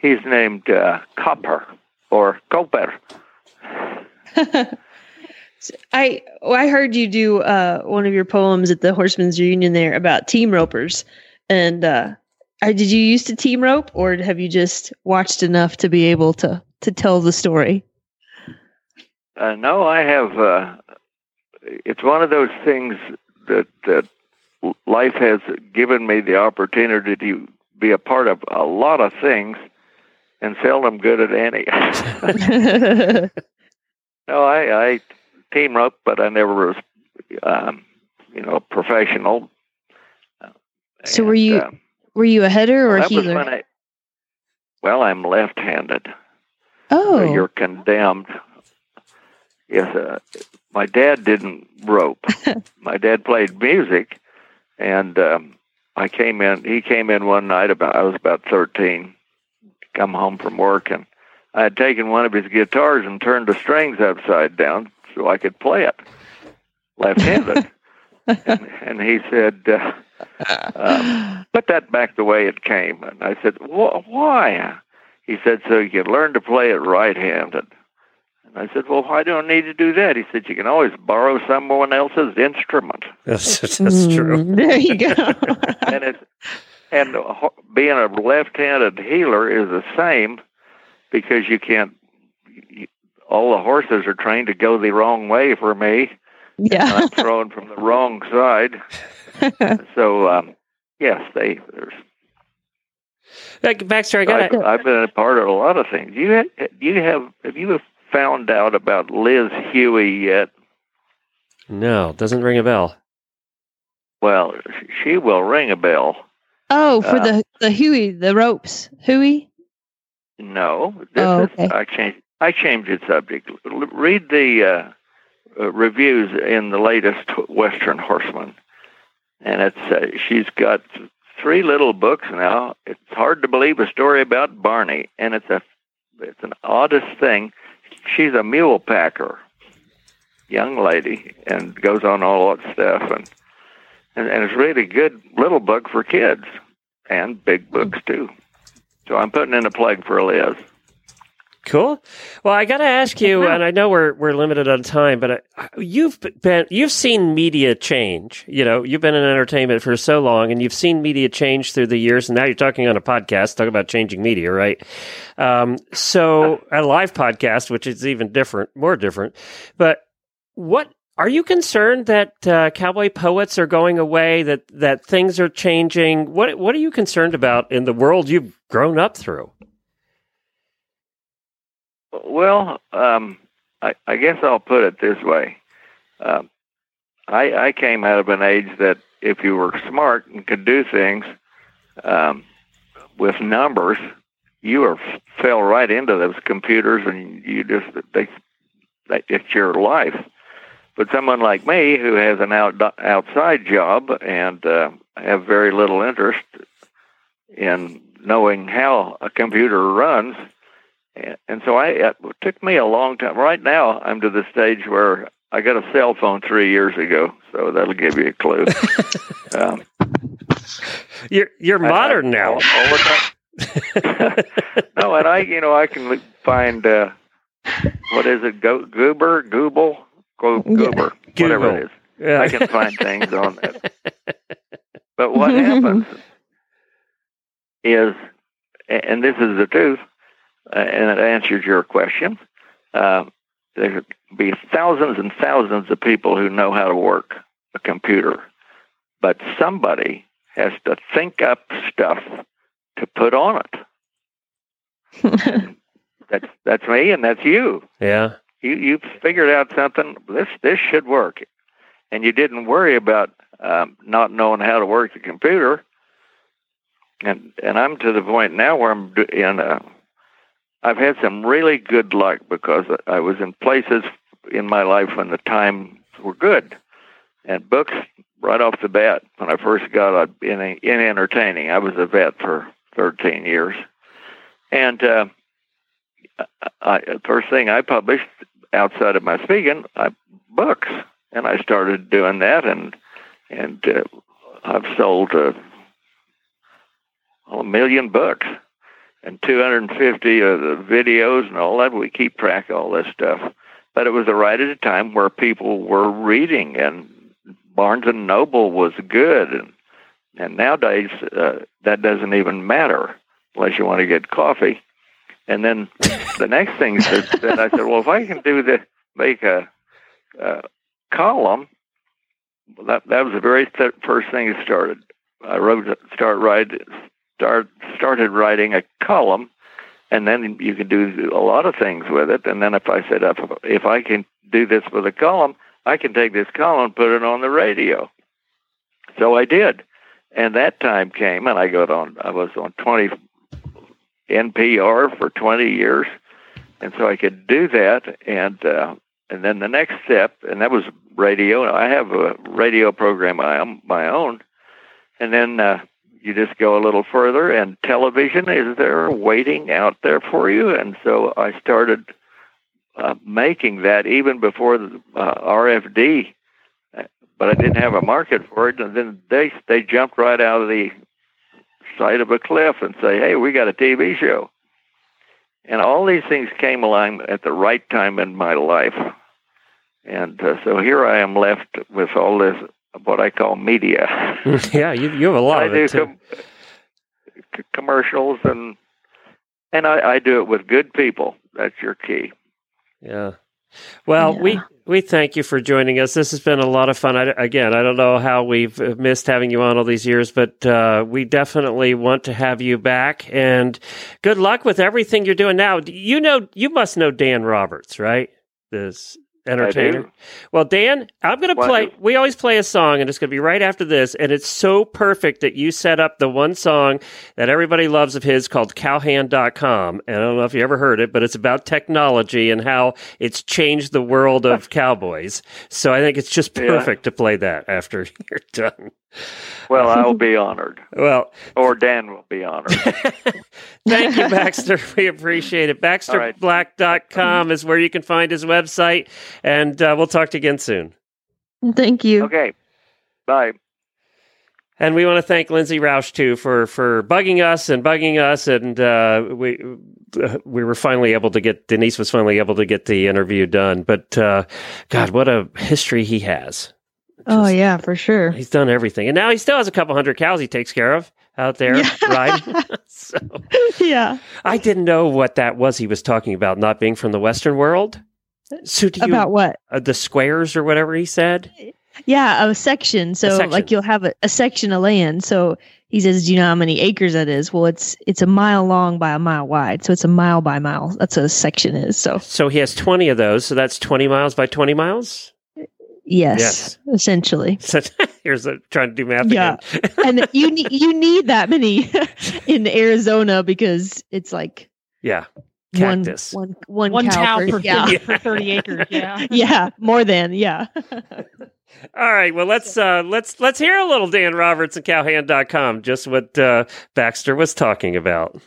he's named uh, Copper or Copper. *laughs* I well, I heard you do uh, one of your poems at the Horsemen's Reunion there about team ropers, and uh, I, did you used to team rope, or have you just watched enough to be able to to tell the story? Uh, no, I have. It's one of those things that that life has given me the opportunity to be a part of a lot of things, and seldom good at any. *laughs* no, I, I team rope, but I never was, um, you know, professional. so were you uh, were you a header or a heeler? I. Well, I'm left-handed. oh, So you're condemned. Yes, uh, my dad didn't rope. *laughs* my dad played music, and um, I came in. He came in one night about I was about thirteen. Come home from work, and I had taken one of his guitars and turned the strings upside down so I could play it left-handed. *laughs* and, and he said, uh, *laughs* um, "Put that back the way it came." And I said, "Why?" He said, "So you can learn to play it right-handed." And I said, "Well, why do I need to do that?" He said, "You can always borrow someone else's instrument." *laughs* That's, that's true. Mm, *laughs* there you go. *laughs* and it and being a left-handed heeler is the same because you can't. You, all the horses are trained to go the wrong way for me. and yeah. I'm throwing from the wrong side. so um, yes, they. There's, Like, Baxter, I got I've, I've been a part of a lot of things. You ha- you have have you found out about Liz Huey yet? No, doesn't ring a bell. Well, she will ring a bell. Oh, for Uh, the the Huey, the ropes, Huey. No, this Oh, is. I changed. I changed the subject. L- read the uh, uh, reviews in the latest Western Horseman, and it's uh, she's got three little books now. It's hard to believe a story about Barney, and it's a it's an oddest thing. She's a mule packer, young lady, and goes on all that stuff, and and, and it's really good little book for kids, and big books too. So I'm putting in a plug for Liz. Cool. Well, I got to ask you, and I know we're we're limited on time, but uh, you've been you've seen media change. You know, you've been in entertainment for so long, and you've seen media change through the years. And now you're talking on a podcast, talking about changing media, right? Um, so a live podcast, which is even different, more different. But what are you concerned that uh, cowboy poets are going away? That that things are changing? What what are you concerned about in the world you've grown up through? Well, um, I, I guess I'll put it this way. Uh, I, I came out of an age that if you were smart and could do things um, with numbers, you were fell right into those computers, and you just they, they it's your life. But someone like me, who has an out, outside job and uh, have very little interest in knowing how a computer runs, and so I it took me a long time. Right now, I'm to the stage where I got a cell phone three years ago, so that'll give you a clue. *laughs* um, you're you're modern I, now. *laughs* no, and I, you know, I can find uh, what is it? Go, Goober, Google, Go, Goober, yeah. whatever it is. Yeah. I can find things on that. *laughs* But what happens is, and this is the truth and it answers your question. Uh, there be thousands and thousands of people who know how to work a computer, but somebody has to think up stuff to put on it. *laughs* that's that's me, and that's you. Yeah, you you figured out something. This this should work, and you didn't worry about um, not knowing how to work the computer. And and I'm to the point now where I'm in a I've had some really good luck because I was in places in my life when the times were good, and books right off the bat when I first got in in entertaining. I was a vet for 13 years, and uh, I, first thing I published outside of my speaking, I, books, and I started doing that, and and uh, I've sold uh, a million books and 250 of the videos and all that. We keep track of all this stuff. But it was right at a time where people were reading, and Barnes and Noble was good, and and nowadays uh, that doesn't even matter unless you want to get coffee. And then the next thing that, that I said, well, if I can do the make a, a column, that that was the very th- first thing that started. I wrote start writing start started writing a column, and then you can do a lot of things with it. And then if I said, if, I can do this with a column, I can take this column and put it on the radio. So I did, and that time came, and I got on. I was on twenty NPR for twenty years, and so I could do that. And uh, and then the next step, and that was radio. I have a radio program I am my own, and then uh, you just go a little further, and television is there waiting out there for you. And so I started uh, making that even before the uh, RFD, but I didn't have a market for it. And then they they jumped right out of the side of a cliff and say, "Hey, we got a TV show." And all these things came along at the right time in my life. And uh, so here I am left with all this what I call media. *laughs* yeah, you you have a lot I of do it too. Com- commercials and and I, I do it with good people. That's your key. Yeah. Well, Yeah. we we thank you for joining us. This has been a lot of fun. I, again, I don't know how we've uh, missed having you on all these years, but uh, we definitely want to have you back. And good luck with everything you're doing now. You know, you must know Dan Roberts, right? This entertainer. Well, Dan, I'm going to play. We always play a song, and it's going to be right after this. And it's so perfect that you set up the one song that everybody loves of his called Cowhand.com. And I don't know if you ever heard it, but it's about technology and how it's changed the world of *laughs* cowboys. So I think it's just Yeah. perfect to play that after *laughs* you're done. Well, I'll be honored, Well, or Dan will be honored. *laughs* Thank you, Baxter. We appreciate it. BaxterBlack.com is where you can find his website, and uh, we'll talk to you again soon. Thank you. Okay. Bye. And we want to thank Lindsay Roush too for for bugging us and bugging us, and uh, we uh, we were finally able to get Denise was finally able to get the interview done. But uh, God, what a history he has! Oh yeah, for sure. He's done everything, and now he still has a couple hundred cows he takes care of out there, *laughs* right? *laughs* *laughs* so yeah. I didn't know what that was. He was talking about not being from the Western world. So do you, About what? Uh, the squares or whatever he said. Yeah, a section. So section. like you'll have a, a section of land. So he says, Do you know how many acres that is? Well, it's it's a mile long by a mile wide. So it's a mile by mile. That's what a section is. So So he has twenty of those. So that's twenty miles by twenty miles. yes, Yes. essentially. *laughs* So here's a, trying to do math Yeah. again. and you need you need that many *laughs* in Arizona because it's like Yeah, cactus. one one One cow, cow per, per, yeah. for *laughs* 30 acres. Yeah. *laughs* yeah, more than yeah. *laughs* All right. Well, let's uh, let's let's hear a little Dan Roberts and Cowhand.com. Just what uh, Baxter was talking about.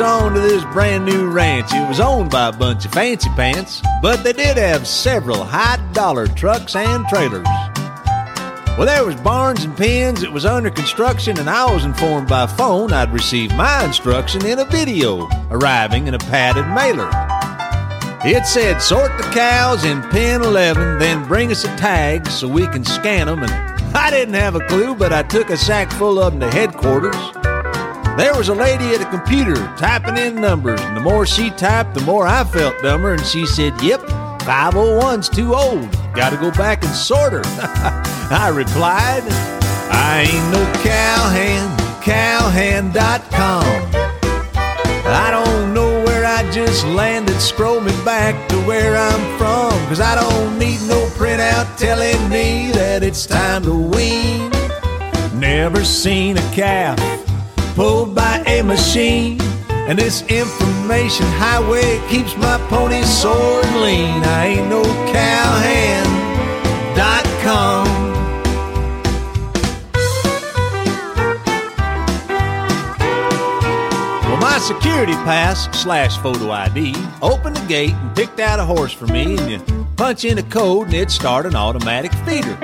On to this brand new ranch. It was owned by a bunch of fancy pants, but they did have several high dollar trucks and trailers. Well, there was barns and pens. It was under construction, and I was informed by phone I'd receive my instruction in a video arriving in a padded mailer. It said, sort the cows in pen 11, then bring us a tag so we can scan them. And *laughs* I didn't have a clue, but I took a sack full of them to headquarters. There was a lady at a computer typing in numbers, and the more she typed, the more I felt dumber. And she said, Yep, 501's too old. Gotta go back and sort her. *laughs* I replied, I ain't no cowhand, cowhand.com. I don't know where I just landed. Scroll me back to where I'm from. Cause I don't need no printout telling me that it's time to wean. Never seen a calf pulled by a machine. And this information highway keeps my pony sore and lean. I ain't no cowhand.com. Well, my security pass slash photo ID opened the gate and picked out a horse for me, and you punch in a code and it start an automatic feeder.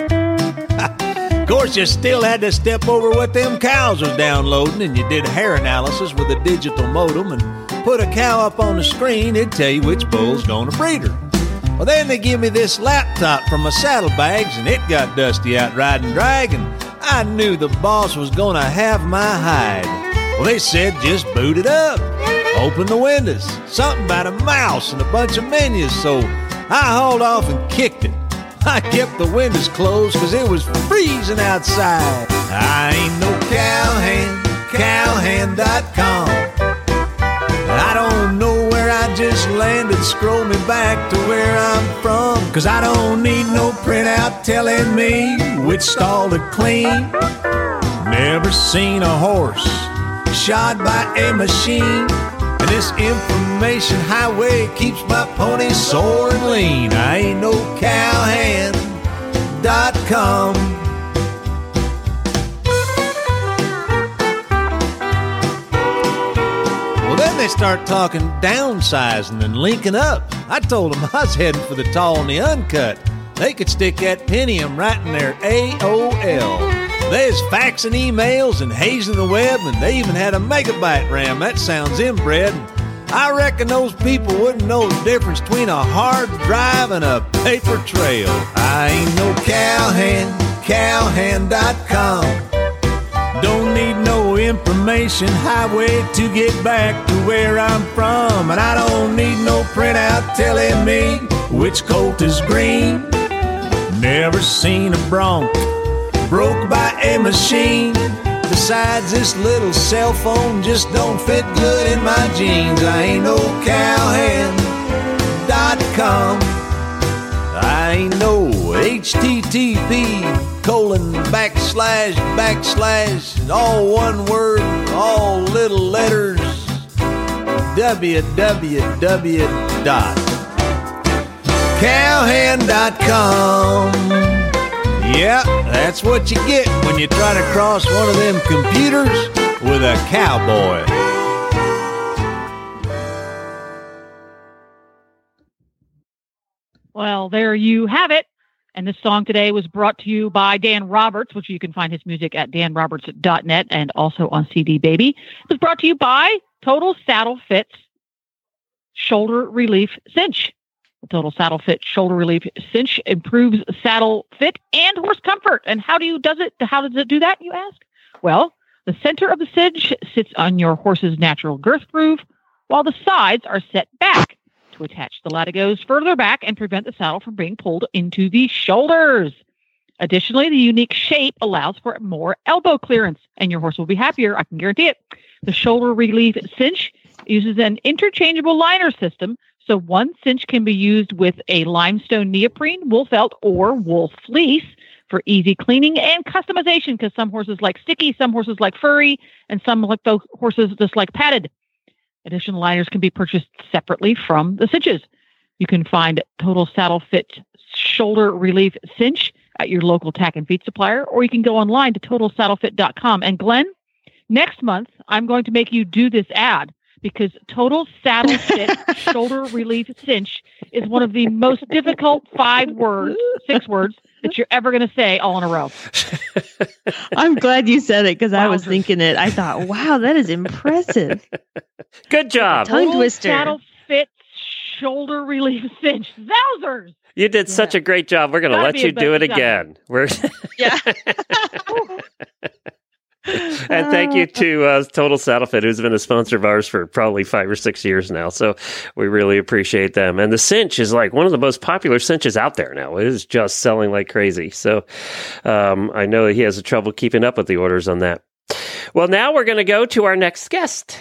*laughs* of course, you still had to step over what them cows was downloading, and you did hair analysis with a digital modem and put a cow up on the screen, it'd tell you which bull's gonna breed her. Well, then they give me this laptop from my saddlebags, and it got dusty out riding drag, and I knew the boss was gonna have my hide. Well, they said just boot it up, open the windows, something about a mouse and a bunch of menus, so I hauled off and kicked it. *laughs* I kept the windows closed because it was freezing outside. I ain't no cowhand, cowhand.com. I don't know where I just landed. Scroll me back to where I'm from. Cause I don't need no printout telling me which stall to clean. Never seen a horse shod by a machine. And this information highway keeps my pony sore and lean. I ain't no cowhand.com. Well, then they start talking downsizing and linking up. I told them I was heading for the tall and the uncut. They could stick that Pentium right in their AOL. There's faxing emails and hazing the web, and they even had a megabyte RAM. That sounds inbred. I reckon those people wouldn't know the difference between a hard drive and a paper trail. I ain't no cowhand, cowhand.com. Don't need no information highway to get back to where I'm from. And I don't need no printout telling me which colt is green. Never seen a bronc broke by a machine. Besides, this little cell phone just don't fit good in my jeans. I ain't no cowhand.com. I ain't no HTTP colon backslash backslash all one word, all little letters. www dot. Yeah, that's what you get when you try to cross one of them computers with a cowboy. Well, there you have it. And this song today was brought to you by Dan Roberts, which you can find his music at danroberts.net and also on CD Baby. It was brought to you by Total Saddle Fits Shoulder Relief Cinch. The Total Saddle Fit Shoulder Relief Cinch improves saddle fit and horse comfort. And how do you does it? How does it do that? You ask. Well, the center of the cinch sits on your horse's natural girth groove, while the sides are set back to attach the latigos further back and prevent the saddle from being pulled into the shoulders. Additionally, the unique shape allows for more elbow clearance, and your horse will be happier. I can guarantee it. The shoulder relief cinch uses an interchangeable liner system, so one cinch can be used with a limestone neoprene, wool felt, or wool fleece for easy cleaning and customization. Because some horses like sticky, some horses like furry, and some like those horses just like padded. Additional liners can be purchased separately from the cinches. You can find Total Saddle Fit Shoulder Relief Cinch at your local tack and feet supplier, or you can go online to totalsaddlefit.com. And Glenn, next month, I'm going to make you do this ad because Total Saddle Fit *laughs* Shoulder Relief Cinch is one of the most difficult five words, six words that you're ever going to say all in a row. *laughs* I'm glad you said it because I was thinking it. I thought, wow, that is impressive. *laughs* Good job. Tongue Total twister. Saddle Fit Shoulder Relief Cinch. Zousers! You did such a great job. We're going to let you do it job. again. We're Yeah. *laughs* and thank you to uh, Total Saddle Fit, who's been a sponsor of ours for probably five or six years now. So we really appreciate them. And the cinch is like one of the most popular cinches out there now. It is just selling like crazy. So um, I know he has a trouble keeping up with the orders on that. Well, now we're going to go to our next guest.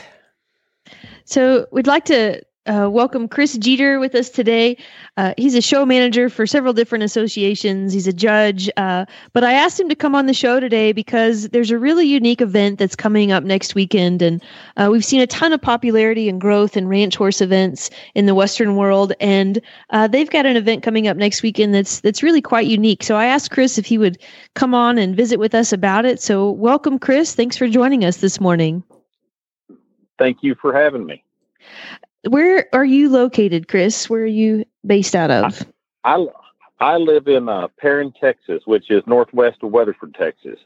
So we'd like to uh, welcome Chris Jeter with us today. Uh, he's a show manager for several different associations. He's a judge, uh, but I asked him to come on the show today because there's a really unique event that's coming up next weekend, and uh, we've seen a ton of popularity and growth in ranch horse events in the Western world, and uh, they've got an event coming up next weekend that's that's really quite unique. So I asked Chris if he would come on and visit with us about it. So welcome, Chris. Thanks for joining us this morning. Thank you for having me. Where are you located, Chris? Where are you based out of? I I live in uh, Perrin, Texas, which is northwest of Weatherford, Texas.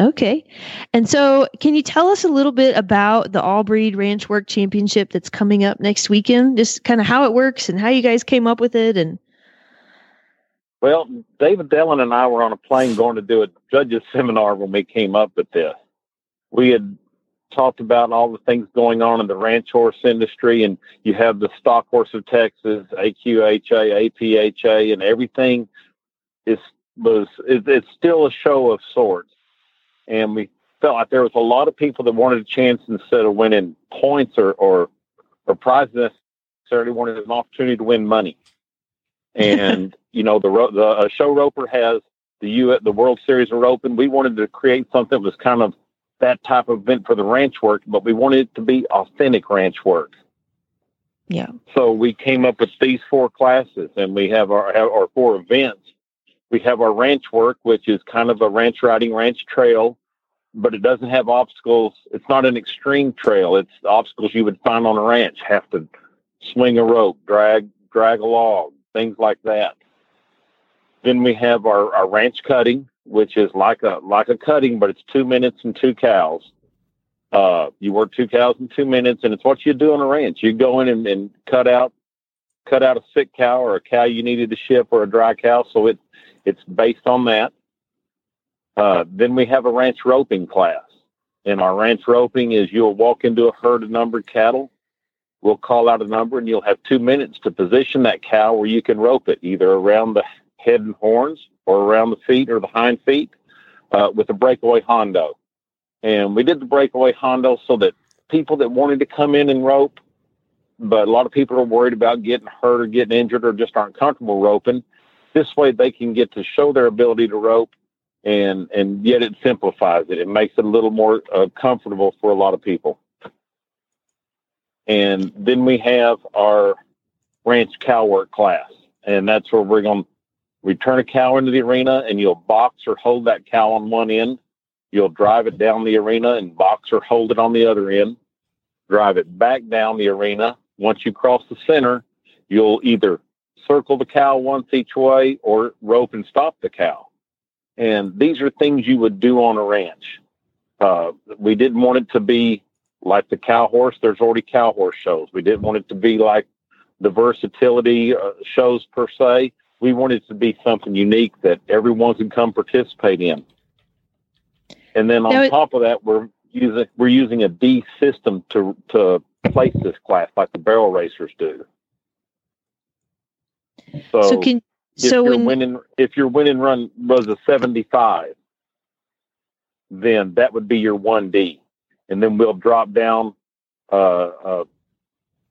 Okay. And so, can you tell us a little bit about the All Breed Ranch Work Championship that's coming up next weekend? Just kind of how it works and how you guys came up with it and Well, David Dillon and I were on a plane going to do a judges seminar when we came up with this. We had talked about all the things going on in the ranch horse industry, and you have the Stock Horse of Texas, AQHA, APHA, and everything is was it, it's still a show of sorts. And we felt like there was a lot of people that wanted a chance instead of winning points or or, or prizes necessarily wanted an opportunity to win money. And *laughs* you know the the uh, show roper has the U the World Series of Roping. We wanted to create something that was kind of that type of event for the ranch work, but we wanted it to be authentic ranch work. Yeah. So we came up with these four classes, and we have our our four events. We have our ranch work, which is kind of a ranch riding, ranch trail, but it doesn't have obstacles. It's not an extreme trail. It's the obstacles you would find on a ranch. Have to swing a rope, drag drag a log, things like that. Then we have our, our ranch cutting, which is like a like a cutting, but it's two minutes and two cows. Uh, you work two cows in two minutes, and it's what you do on a ranch. You go in and, and cut out cut out a sick cow or a cow you needed to ship or a dry cow. So it it's based on that. Uh, then we have a ranch roping class, and our ranch roping is you'll walk into a herd of numbered cattle. We'll call out a number, and you'll have two minutes to position that cow where you can rope it, either around the head and horns or around the feet or the hind feet. uh, with a breakaway Hondo. And we did the breakaway Hondo so that people that wanted to come in and rope, but a lot of people are worried about getting hurt or getting injured or just aren't comfortable roping. This way they can get to show their ability to rope and, and yet it simplifies it. It makes it a little more uh, comfortable for a lot of people. And then we have our ranch cow work class. And that's where we're going to return a cow into the arena and you'll box or hold that cow on one end. You'll drive it down the arena and box or hold it on the other end. Drive it back down the arena. Once you cross the center, you'll either circle the cow once each way or rope and stop the cow. And these are things you would do on a ranch. Uh, we didn't want it to be like the cow horse. There's already cow horse shows. We didn't want it to be like the versatility uh, shows per se. We wanted it to be something unique that everyone can come participate in. And then on it- top of that, we're using we're using a D system to to place this class like the barrel racers do. So, So can if so your when winning if your winning run was a 75 then that would be your 1d and then we'll drop down uh, uh,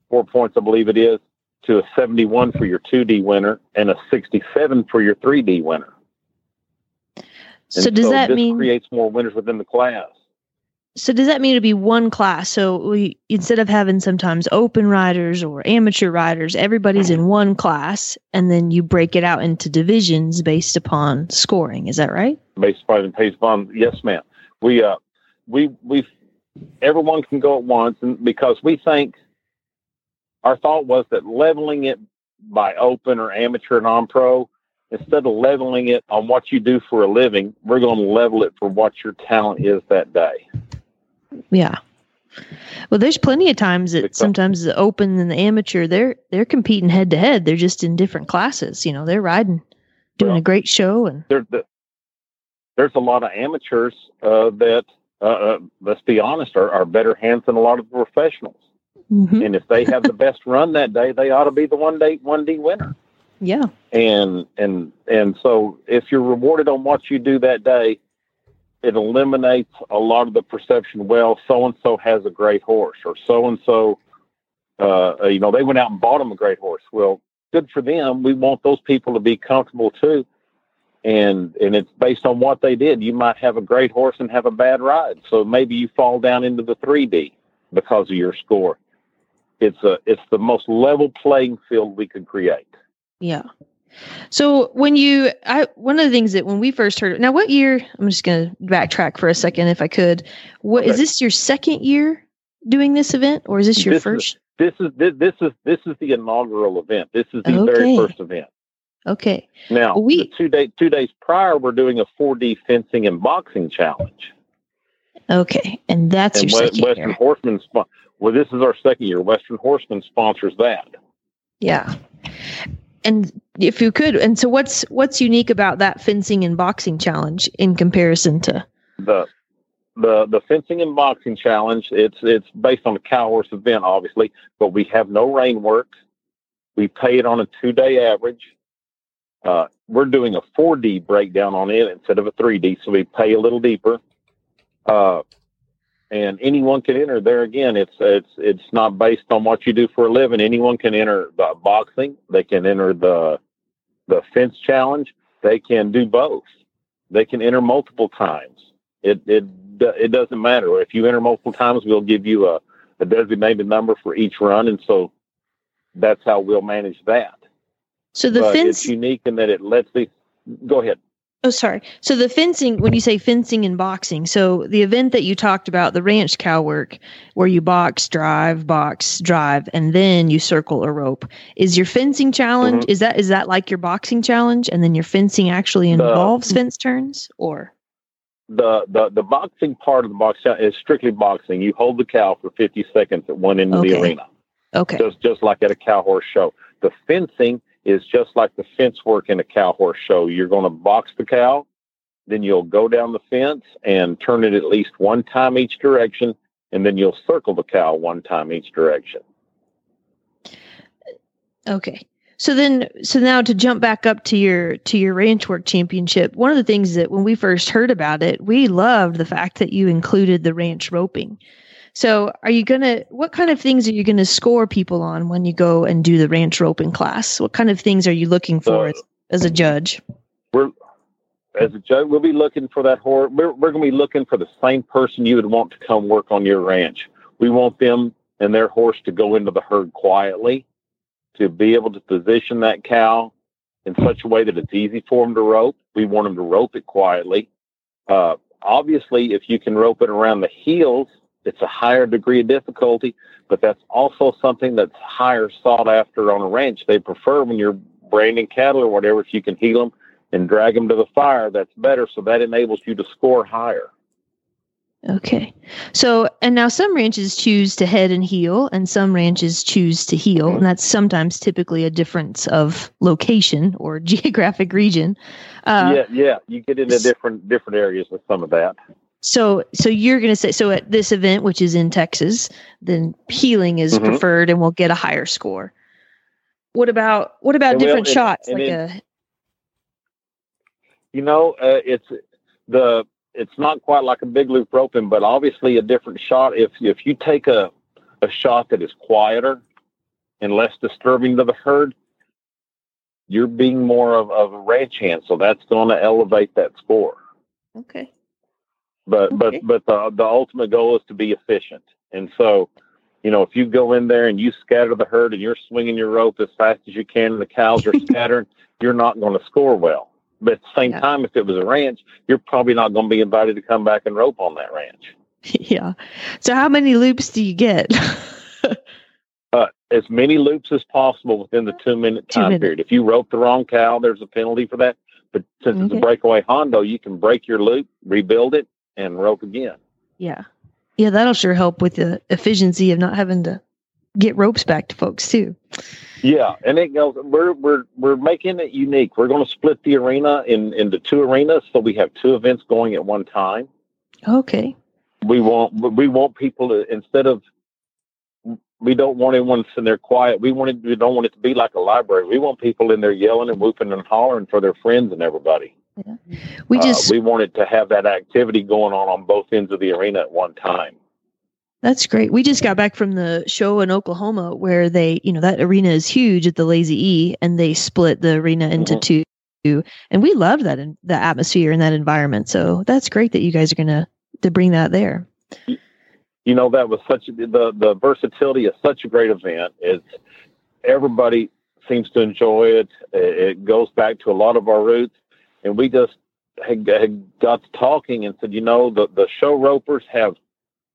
four points i believe it is to a 71 for your 2d winner and a 67 for your 3d winner so And does that this mean creates more winners within the class so does that mean to be one class? So we instead of having sometimes open riders or amateur riders, everybody's in one class, and then you break it out into divisions based upon scoring. Is that right? based upon based upon yes ma'am we uh we we everyone can go at once and because we think our thought was that leveling it by open or amateur non-pro instead of leveling it on what you do for a living we're going to level it for what your talent is that day Yeah. Well, there's plenty of times that sometimes the open and the amateur they're they're competing head to head. They're just in different classes. You know, they're riding, doing a great show, and there, the, there's a lot of amateurs uh, that uh, uh, let's be honest are, are better hands than a lot of the professionals Mhm. and if they have the best run that day they ought to be the one day one d winner. Yeah, and and and so if you're rewarded on what you do that day it eliminates a lot of the perception well so and so has a great horse or so and so uh you know they went out and bought him a great horse. Well good for them. We want those people to be comfortable too. And and it's based on what they did. You might have a great horse and have a bad ride. So maybe you fall down into the 3d because of your score it's a it's the most level playing field we could create yeah. So when you, I one of the things that when we first heard now, what year? I'm just going to backtrack for a second, if I could. What is Okay. this your second year doing this event, or is this your This is- first? This is this, this is this is the inaugural event. This is the Okay. very first event. Okay. Now, We- two day two days prior, we're doing a 4D fencing and boxing challenge. Okay, and that's and your We- second Western year. Horseman. Well, this is our second year. Western Horseman sponsors that. Yeah. And if you could, and so what's what's unique about that fencing and boxing challenge in comparison to? the the the fencing and boxing challenge it's it's based on a cow horse event obviously but we have no rein work we pay it on a two day average uh, we're doing a 4d breakdown on it instead of a 3d so we pay a little deeper uh, and anyone can enter. There again it's it's it's not based on what you do for a living. Anyone can enter the boxing. They can enter the the fence challenge. They can do both. They can enter multiple times. It it it doesn't matter. If you enter multiple times we'll give you a, a designated number for each run and so that's how we'll manage that. So the but fence. it's unique in that it lets the go ahead Oh, sorry. So the fencing, when you say fencing and boxing, so the event that you talked about, the ranch cow work, where you box, drive, box, drive, and then you circle a rope, is your fencing challenge? Mhm. Is that is that like your boxing challenge, and then your fencing actually The- involves fence turns, or the the the boxing part of the box is strictly boxing you hold the cow for 50 seconds at one end of the arena okay, just just like at a cow horse show. The fencing is just like the fence work in a cow horse show. You're going to box the cow, then you'll go down the fence and turn it at least one time each direction, and then you'll circle the cow one time each direction. okay? So then, so now to jump back up to your to your ranch work championship, one of the things that when we first heard about it, we loved the fact that you included the ranch roping. So, are you gonna? What kind of things are you gonna score people on when you go and do the ranch roping class? What kind of things are you looking for as, as a judge? We're as a judge, we'll be looking for that horse. We're, we're going to be looking for the same person you would want to come work on your ranch. We want them and their horse to go into the herd quietly to be able to position that cow in such a way that it's easy for them to rope. We want them to rope it quietly. Uh, obviously, if you can rope it around the heels, it's a higher degree of difficulty, but that's also something that's higher sought after on a ranch. They prefer when you're branding cattle or whatever, if you can heel them and drag them to the fire, that's better. So that enables you to score higher. Okay. So, and now some ranches choose to head and heel, and some ranches choose to heel, and that's sometimes typically a difference of location or *laughs* geographic region. Uh, yeah, yeah, you get into different different areas with some of that. So, so you're going to say so at this event, which is in Texas, then heeling is mm-hmm. preferred, and we'll get a higher score. What about what about and different well, shots, and, like a? You know, uh, it's the it's not quite like a big loop roping, but obviously a different shot. If if you take a a shot that is quieter and less disturbing to the herd, you're being more of, of a ranch hand, so that's going to elevate that score. Okay. But okay. but but the the ultimate goal is to be efficient, and so you know if you go in there and you scatter the herd and you're swinging your rope as fast as you can, and the cows are *laughs* scattering, you're not going to score well. But at the same yeah. time, if it was a ranch, you're probably not going to be invited to come back and rope on that ranch. *laughs* Yeah. So how many loops do you get? *laughs* uh, as many loops as possible within the two minute time two period. If you rope the wrong cow, there's a penalty for that. But since okay. it's a breakaway hondo, you can break your loop, rebuild it, and rope again. Yeah. Yeah, that'll sure help with the efficiency of not having to get ropes back to folks too. Yeah, and it goes. We're we're we're making it unique. We're going to split the arena in into two arenas, so we have two events going at one time. Okay. We want we want people to instead of we don't want anyone sitting there quiet. We want it, we don't want it to be like a library. We want people in there yelling and whooping and hollering for their friends and everybody. Yeah. We just uh, we wanted to have that activity going on on both ends of the arena at one time. That's great. We just got back from the show in Oklahoma where they, you know, that arena is huge at the Lazy E, and they split the arena into mm-hmm. two. And we love that in the atmosphere and that environment. So that's great that you guys are gonna to bring that there. You know, that was such a, the the versatility is such a great event. It's everybody seems to enjoy it. It goes back to a lot of our roots, and we just had, had got to talking and said, you know, the the show ropers have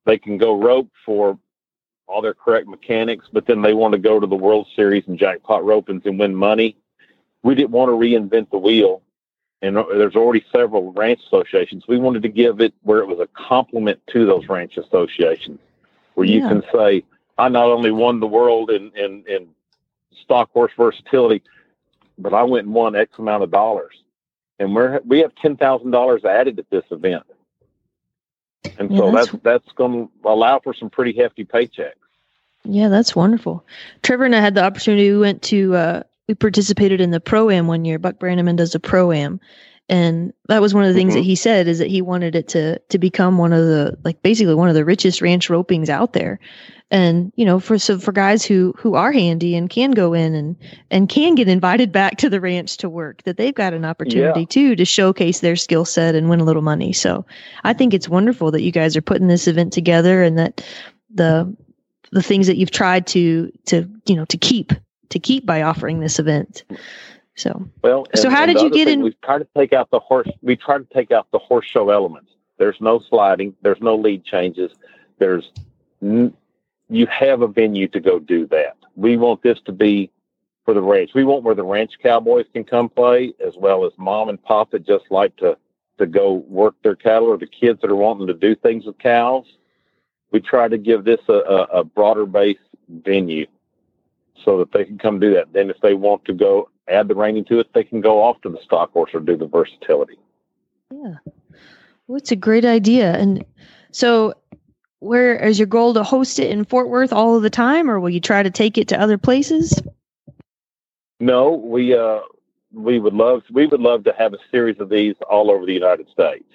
they can go rope for all their correct mechanics, but then they want to go to the World Series and jackpot ropings and win money. We didn't want to reinvent the wheel, and there's already several ranch associations. We wanted to give it where it was a complement to those ranch associations, where you can say, "I not only won the world in in, in stock horse versatility, but I went and won X amount of dollars." And we're we have ten thousand dollars added at this event. And yeah, so that's that's, that's going to allow for some pretty hefty paychecks. Yeah, that's wonderful. Trevor and I had the opportunity. We went to uh, we participated in the pro am one year. Buck Brannaman does a pro am, and that was one of the things mm-hmm. that he said is that he wanted it to to become one of the like basically one of the richest ranch ropings out there and you know for so for guys who who are handy and can go in and and can get invited back to the ranch to work that they've got an opportunity yeah. too to showcase their skill set and win a little money. So i think it's wonderful that you guys are putting this event together and that the the things that you've tried to to you know to keep to keep by offering this event. So well and, so how did you get in? we tried to take out the horse we tried to take out the horse show elements. There's no sliding there's no lead changes there's you have a venue to go do that. We want this to be for the ranch. We want where the ranch cowboys can come play, as well as mom and pop that just like to to go work their cattle, or the kids that are wanting to do things with cows. We try to give this a, a, a broader base venue so that they can come do that. Then, if they want to go add the reining to it, they can go off to the stock horse or do the versatility. Yeah, well, it's a great idea, and so where is your goal to host it in Fort Worth all of the time, or will you try to take it to other places? No, we uh, we would love we would love to have a series of these all over the United States.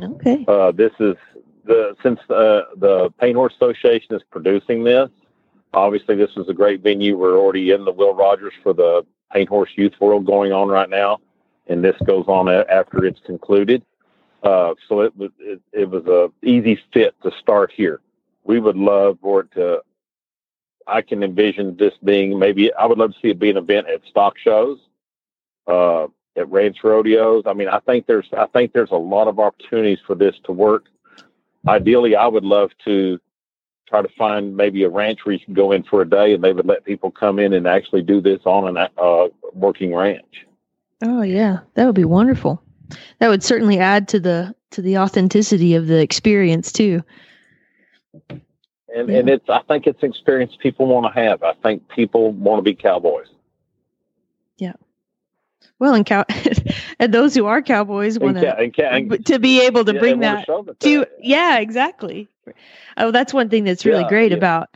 Okay. Uh, this is the since uh, the Paint Horse Association is producing this. Obviously, this is a great venue. We're already in the Will Rogers for the Paint Horse Youth World going on right now, and this goes on after it's concluded. Uh, so it was it, it was a easy fit to start here. We would love for it to. I can envision this being maybe. I would love to see it be an event at stock shows, uh, at ranch rodeos. I mean, I think there's I think there's a lot of opportunities for this to work. Ideally, I would love to try to find maybe a ranch where you can go in for a day and they would let people come in and actually do this on a uh, working ranch. Oh yeah, that would be wonderful. That would certainly add to the to the authenticity of the experience too. And and it's I think it's an experience people want to have. I think people want to be cowboys. Yeah. Well, and cow *laughs* and those who are cowboys And want ca- and ca- to to be able to Yeah, bring wanna that to yeah, exactly. Oh, that's one thing that's really Yeah, great yeah. about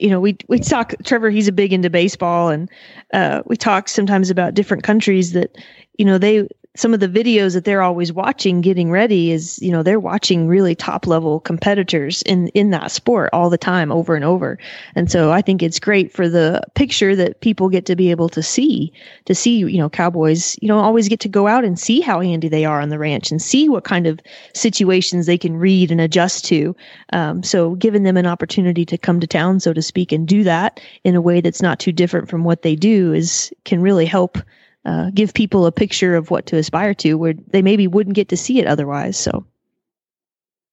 you know we we talk Trevor he's a big into baseball and uh, we talk sometimes about different countries that you know they some of the videos that they're always watching getting ready is you know they're watching really top level competitors in in that sport all the time over and over. And so i think it's great for the picture that people get to be able to see to see you know cowboys you know always get to go out and see how handy they are on the ranch and see what kind of situations they can read and adjust to. Um, so giving them an opportunity to come to town so to speak and do that in a way that's not too different from what they do is can really help uh, give people a picture of what to aspire to where they maybe wouldn't get to see it otherwise so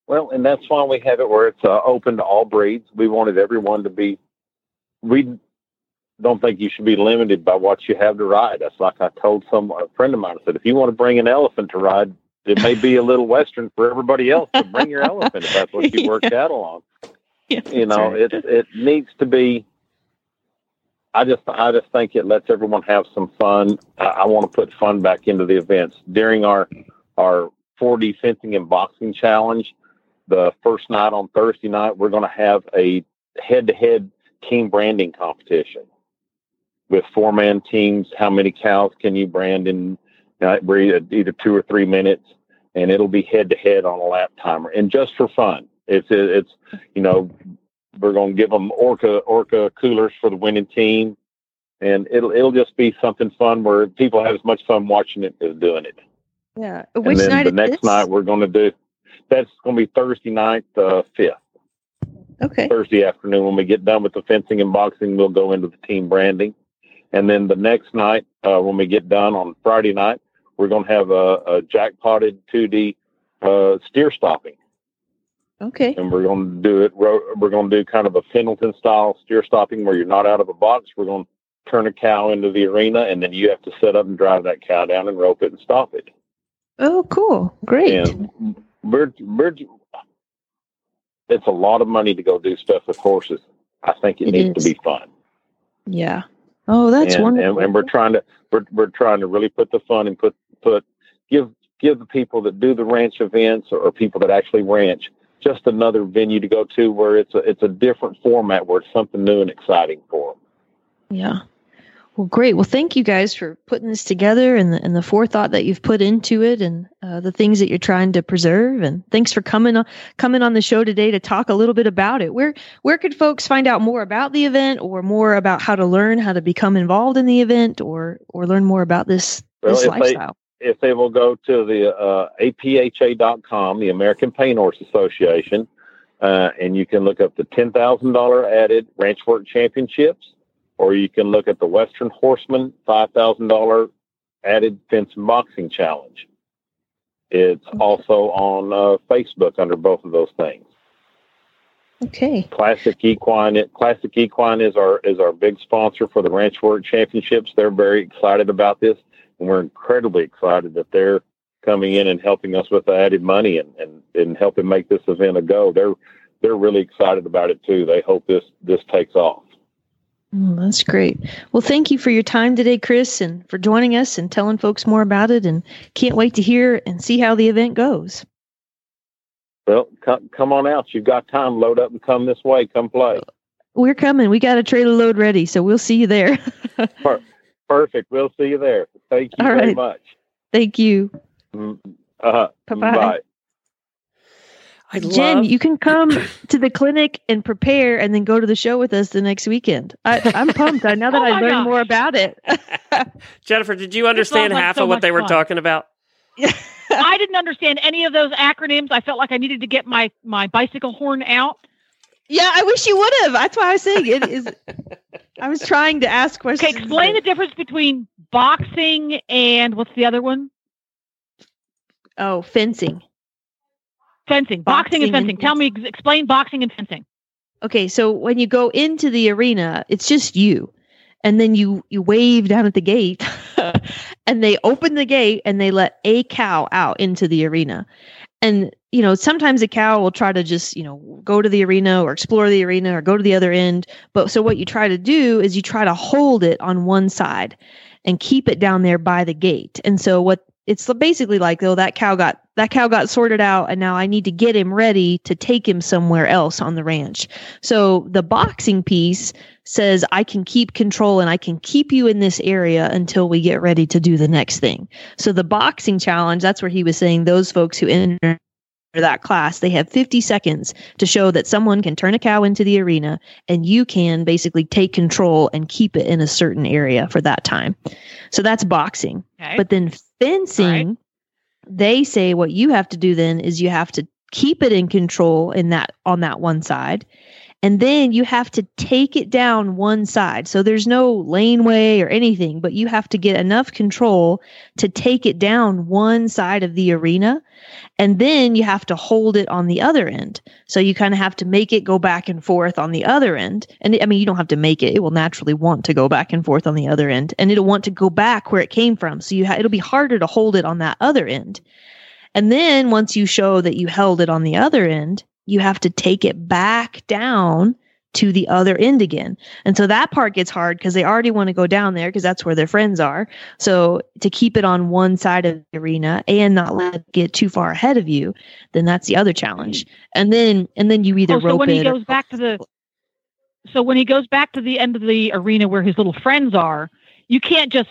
Well, and that's why we have it where it's uh, open to all breeds. We wanted everyone to be. We don't think you should be limited by what you have to ride. That's like I told some a friend of mine. I said, if you want to bring an elephant to ride, it may be a little western for everybody else, but bring your elephant if that's what you work cattle on. you know, it it needs to be. I just I just think it lets everyone have some fun. I, I want to put fun back into the events during our our 4D fencing and boxing challenge. The first night on Thursday night, we're going to have a head-to-head team branding competition with four-man teams. How many cows can you brand in either two or three minutes? And it'll be head-to-head on a lap timer, and just for fun. It's it's you know we're going to give them orca orca coolers for the winning team, and it'll it'll just be something fun where people have as much fun watching it as doing it. yeah And then night the next this? night we're going to do that's going to be Thursday night, the fifth. Okay. Thursday afternoon when we get done with the fencing and boxing, we'll go into the team branding, and then the next night uh, when we get done on Friday night, we're going to have a, a jackpotted 2D uh, steer stopping okay and we're going to do it. We're, we're going to do kind of a Pendleton style steer stopping where you're not out of a box. We're going to turn a cow into the arena, and then you have to set up and drive that cow down and rope it and stop it. oh cool great And we're, we're, it's a lot of money to go do stuff with horses. I think it, It needs is. to be fun. yeah oh that's and, wonderful and, and we're trying to we're, we're trying to really put the fun and put put give give the people that do the ranch events or, people that actually ranch just another venue to go to where it's a it's a different format where it's something new and exciting for them. Yeah. Well, great. Well, thank you guys for putting this together and the, and the forethought that you've put into it and uh, the things that you're trying to preserve. And thanks for coming on, coming on the show today to talk a little bit about it. Where, where could folks find out more about the event or more about how to learn how to become involved in the event or, or learn more about this, this if lifestyle? If they will go to the uh, apha.com, the American Paint Horse Association, uh, and you can look up the ten thousand dollar added Ranch Work Championships, or you can look at the Western Horseman five thousand dollar added Fence and Boxing Challenge. It's also on uh, Facebook under both of those things. Okay. Classic Equine. Classic Equine is our is our big sponsor for the Ranch Work Championships. They're very excited about this, and we're incredibly excited that they're coming in and helping us with the added money and, and, and helping make this event a go. They're they're really excited about it too. They hope this this takes off. Mm, that's great. Well, thank you for your time today, Chris, and for joining us and telling folks more about it. And can't wait to hear and see how the event goes. Well, come, come on out. You've got time. Load up and come this way. Come play. We're coming. We got a trailer load ready, so we'll see you there. *laughs* Per- Perfect. We'll see you there. Thank you All very right. much. Thank you. Uh, Bye-bye. Bye. I Jen, love- you can come to the clinic and prepare and then go to the show with us the next weekend. I, I'm pumped. I now that *laughs* Oh I learned gosh. more about it. *laughs* Jennifer, did you understand like half so of what much they were fun. talking about? *laughs* I didn't understand any of those acronyms. I felt like I needed to get my my bicycle horn out. Yeah, I wish you would have. That's why I was saying it is. I was trying to ask questions. Okay, explain the difference between boxing and what's the other one? Oh, fencing. Fencing. Boxing, Boxing and and fencing. Tell me, explain boxing and fencing. Okay, so when you go into the arena, it's just you. And then you you wave down at the gate *laughs* and they open the gate and they let a cow out into the arena. And you know, sometimes a cow will try to just, you know, go to the arena or explore the arena or go to the other end. But so what you try to do is you try to hold it on one side and keep it down there by the gate. And so what it's basically like, oh, that cow got that cow got sorted out, and now I need to get him ready to take him somewhere else on the ranch. So the boxing piece says I can keep control and I can keep you in this area until we get ready to do the next thing. So the boxing challenge, that's where he was saying those folks who enter that class, they have 50 seconds to show that someone can turn a cow into the arena and you can basically take control and keep it in a certain area for that time. So that's boxing. Okay. But then fencing, they say what you have to do then is you have to keep it in control in that on that one side. And then you have to take it down one side. So there's no laneway or anything, but you have to get enough control to take it down one side of the arena. And then you have to hold it on the other end. So you kind of have to make it go back and forth on the other end. And I mean, you don't have to make it. It will naturally want to go back and forth on the other end and it'll want to go back where it came from. So you ha- it'll be harder to hold it on that other end. And then once you show that you held it on the other end, you have to take it back down to the other end again. And so that part gets hard because they already want to go down there because that's where their friends are. So to keep it on one side of the arena and not let it get too far ahead of you, then that's the other challenge. And then and then you either Oh, so rope when he or- goes back to the so when he goes back to the end of the arena where his little friends are, you can't just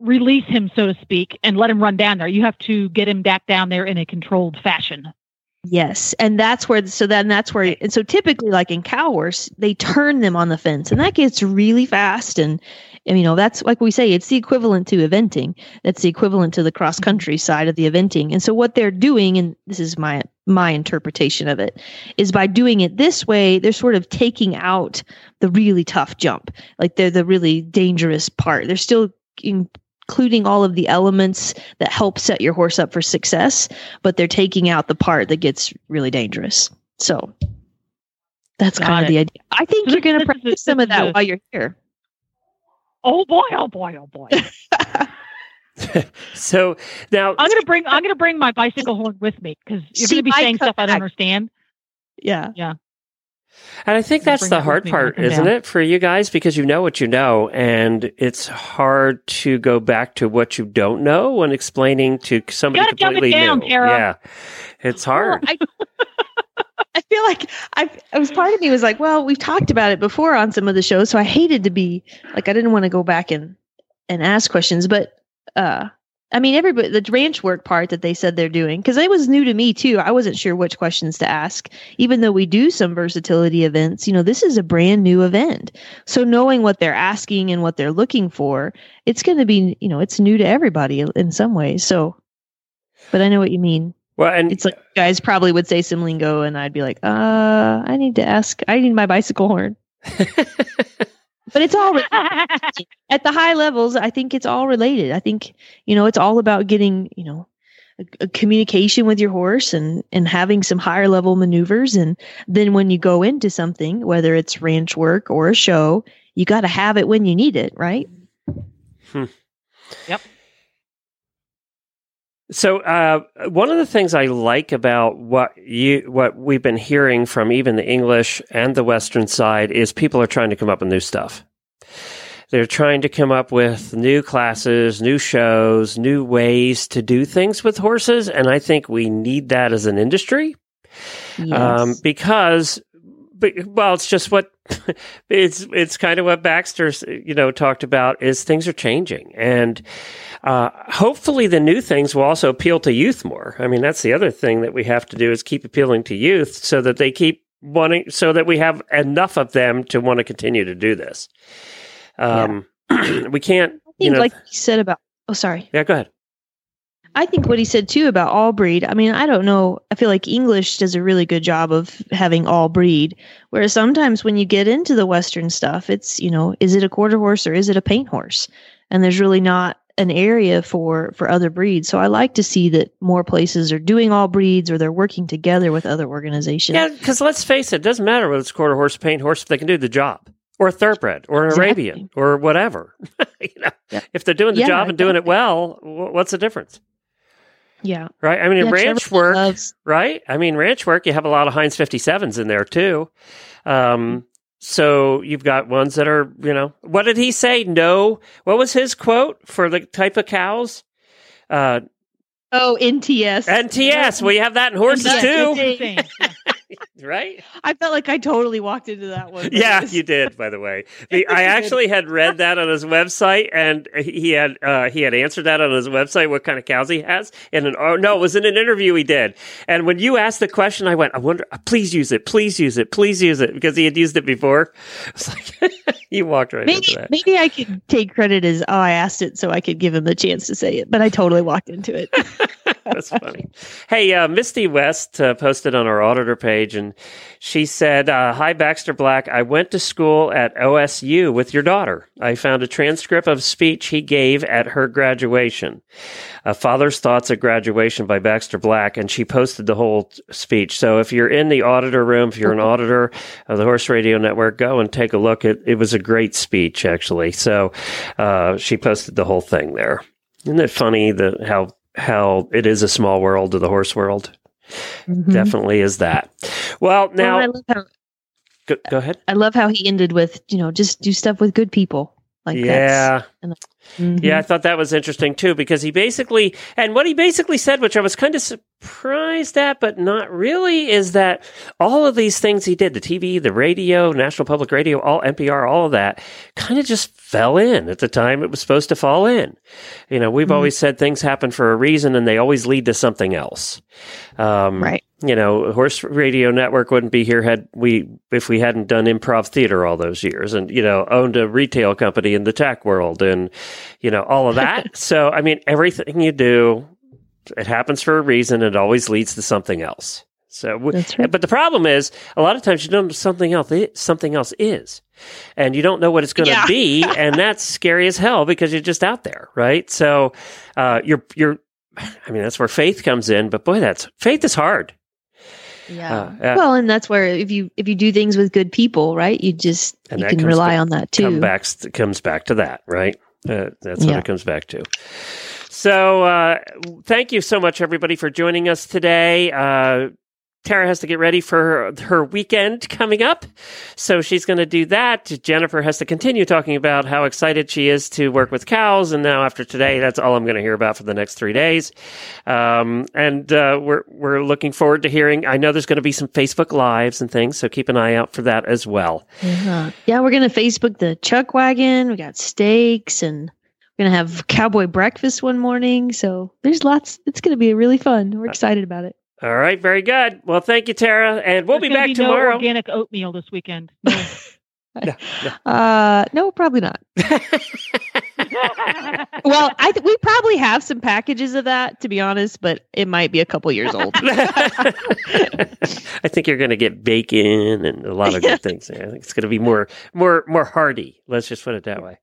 release him, so to speak, and let him run down there. You have to get him back down there in a controlled fashion. Yes, and that's where so then that's where and so typically like in cow horse they turn them on the fence and that gets really fast and, and you know that's like we say it's the equivalent to eventing. That's the equivalent to the cross country mm-hmm. side of the eventing. And so what they're doing and this is my my interpretation of it is by doing it this way they're sort of taking out the really tough jump. Like they're the really dangerous part. They're still in, including all of the elements that help set your horse up for success, but they're taking out the part that gets really dangerous. So that's Got kind of the idea. I think you're going to is *laughs* practice some of that while you're here. Oh boy! Oh boy! Oh boy! *laughs* *laughs* So now I'm gonna bring I'm gonna bring my bicycle horn with me because you're gonna be saying stuff I don't comeback. understand. Yeah. Yeah. And I think that's the hard me when I part, isn't down. it, for you guys? Because you know what you know, and it's hard to go back to what you don't know when explaining to somebody gotta dumb it completely down, new. Tara. Yeah, it's hard. I, *laughs* I feel like I, I was part of me was like, well, we've talked about it before on some of the shows, so I hated to be like, I didn't want to go back and and ask questions, but uh, I mean, everybody, the ranch work part that they said they're doing, because it was new to me too. I wasn't sure which questions to ask, even though we do some versatility events. You know, this is a brand new event, so knowing what they're asking and what they're looking for, it's going to be, you know, it's new to everybody in some ways. So, but I know what you mean. Well, and It's like guys probably would say some lingo, and I'd be like, uh, I need to ask. I need my bicycle horn. *laughs* but it's all at the high levels. I think it's all related. I think you know it's all about getting you know a, a communication with your horse and and having some higher level maneuvers. And then when you go into something, whether it's ranch work or a show, you got to have it when you need it, right? Hmm. Yep. So uh, one of the things I like about what you what we've been hearing from even the English and the Western side is people are trying to come up with new stuff. They're trying to come up with new classes, new shows, new ways to do things with horses, and I think we need that as an industry Yes. um, because but well, it's just what *laughs* it's it's kind of what Baxter's you know talked about is things are changing, and uh, hopefully the new things will also appeal to youth more. I mean, that's the other thing that we have to do is keep appealing to youth so that they keep wanting, so that we have enough of them to want to continue to do this. Um, *clears throat* we can't, you know. like you said about. Oh, sorry. yeah, go ahead. I think what he said too about all breed. I mean, I don't know. I feel like English does a really good job of having all breed. Whereas sometimes when you get into the Western stuff, it's, you know, is it a quarter horse or is it a paint horse? And there's really not an area for for other breeds. So I like to see that more places are doing all breeds or they're working together with other organizations. Yeah, because let's face it, it doesn't matter whether it's quarter horse, paint horse, if they can do the job, or a thoroughbred, or an Exactly. Arabian, or whatever. *laughs* you know, if they're doing the Yeah, job and doing it well, what's the difference? Yeah. Right? I mean, in Yeah, Trevor ranch work, loves- right? I mean, ranch work, you have a lot of Heinz 57s in there too. Um, so you've got ones that are, you know, what did he say? No. What was his quote for the type of cows? Uh, Oh, NTS. NTS. Well, you have that in horses too, that's the thing. *laughs* right? I felt like I totally walked into that one. *laughs* Yeah, *laughs* you did. By the way, the, I actually had read that on his website, and he had uh, he had answered that on his website what kind of cows he has. In an oh no, it was in an interview he did. And when you asked the question, I went, I wonder, please use it, please use it, please use it, because he had used it before. It's like you walked right Maybe into that. maybe I could take credit as oh I asked it so I could give him the chance to say it, but I totally walked into it. *laughs* That's funny. Hey, uh, Misty West uh, posted on our auditor page, and she said, uh, "Hi, Baxter Black. I went to school at OSU with your daughter. I found a transcript of speech he gave at her graduation. A Father's Thoughts at Graduation by Baxter Black, and she posted the whole speech. So if you're in the auditor room, if you're an *laughs* auditor of the Horse Radio Network, go and take a look. It it was a great speech, actually. So uh, she posted the whole thing there. Isn't it funny that how how it is a small world to the horse world? Mm-hmm. Definitely is that. Well, now Well, I love how go, go ahead. I love how he ended with you know just do stuff with good people like yeah. And, Yeah, I thought that was interesting too because he basically, and what he basically said, which I was kind of surprised at, but not really, is that all of these things he did the TV, the radio, National Public Radio, all NPR, all of that kind of just fell in at the time it was supposed to fall in. You know, we've always said things happen for a reason and they always lead to something else. Um, Right. You know, Horse Radio Network wouldn't be here had we if we hadn't done improv theater all those years, and you know, owned a retail company in the tech world, and you know, all of that. *laughs* so, I mean, everything you do, it happens for a reason. It always leads to something else. So, w- but the problem is, a lot of times you don't know something else. Something else is, and you don't know what it's going to Yeah. be, *laughs* and that's scary as hell because you're just out there, right? So, uh, you're you're. I mean, that's where faith comes in. But boy, that's faith is hard. Yeah. Uh, well, and that's where if you if you do things with good people, right, you just and you can rely back- on that too. Come back, comes back to that, right? Uh, that's what Yeah. it comes back to. So, uh, thank you so much, everybody, for joining us today. Uh, Tara has to get ready for her, her weekend coming up. So she's going to do that. Jennifer has to continue talking about how excited she is to work with cows. And now after today, that's all I'm going to hear about for the next three days. Um, and uh, we're, we're looking forward to hearing. I know there's going to be some Facebook Lives and things. So keep an eye out for that as well. Yeah. yeah, we're gonna Facebook the Chuck Wagon. We got steaks, and we're gonna have cowboy breakfast one morning. So there's lots. It's gonna be really fun. We're excited about it. All right, very good. Well, thank you, Tara, and we'll There's be gonna back no tomorrow. organic oatmeal this weekend. *laughs* *laughs* Uh, no, probably not. *laughs* well, I th- we probably have some packages of that, to be honest, but it might be a couple years old. I think you're going to get bacon and a lot of good things. I think it's going to be more, more, more hearty. Let's just put it that way.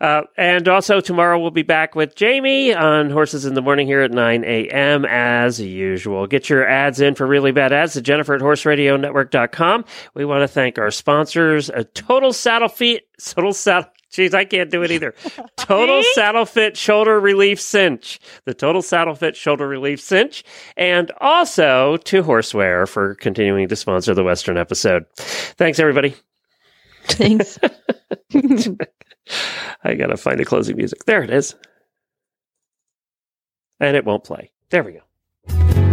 Uh, and also tomorrow we'll be back with Jamie on Horses in the Morning here at 9 a.m. as usual. Get your ads in for really bad ads at Jennifer at horseradionetwork.com. We want to thank our sponsors, a Total Saddle Feet, *laughs* Total Saddle. Jeez, I can't do it either. *laughs* Total Saddle Fit Shoulder Relief Cinch. The Total Saddle Fit Shoulder Relief Cinch. And also to Horseware for continuing to sponsor the Western episode. Thanks, everybody. Thanks. *laughs* I got to find the closing music. There it is. And it won't play. There we go.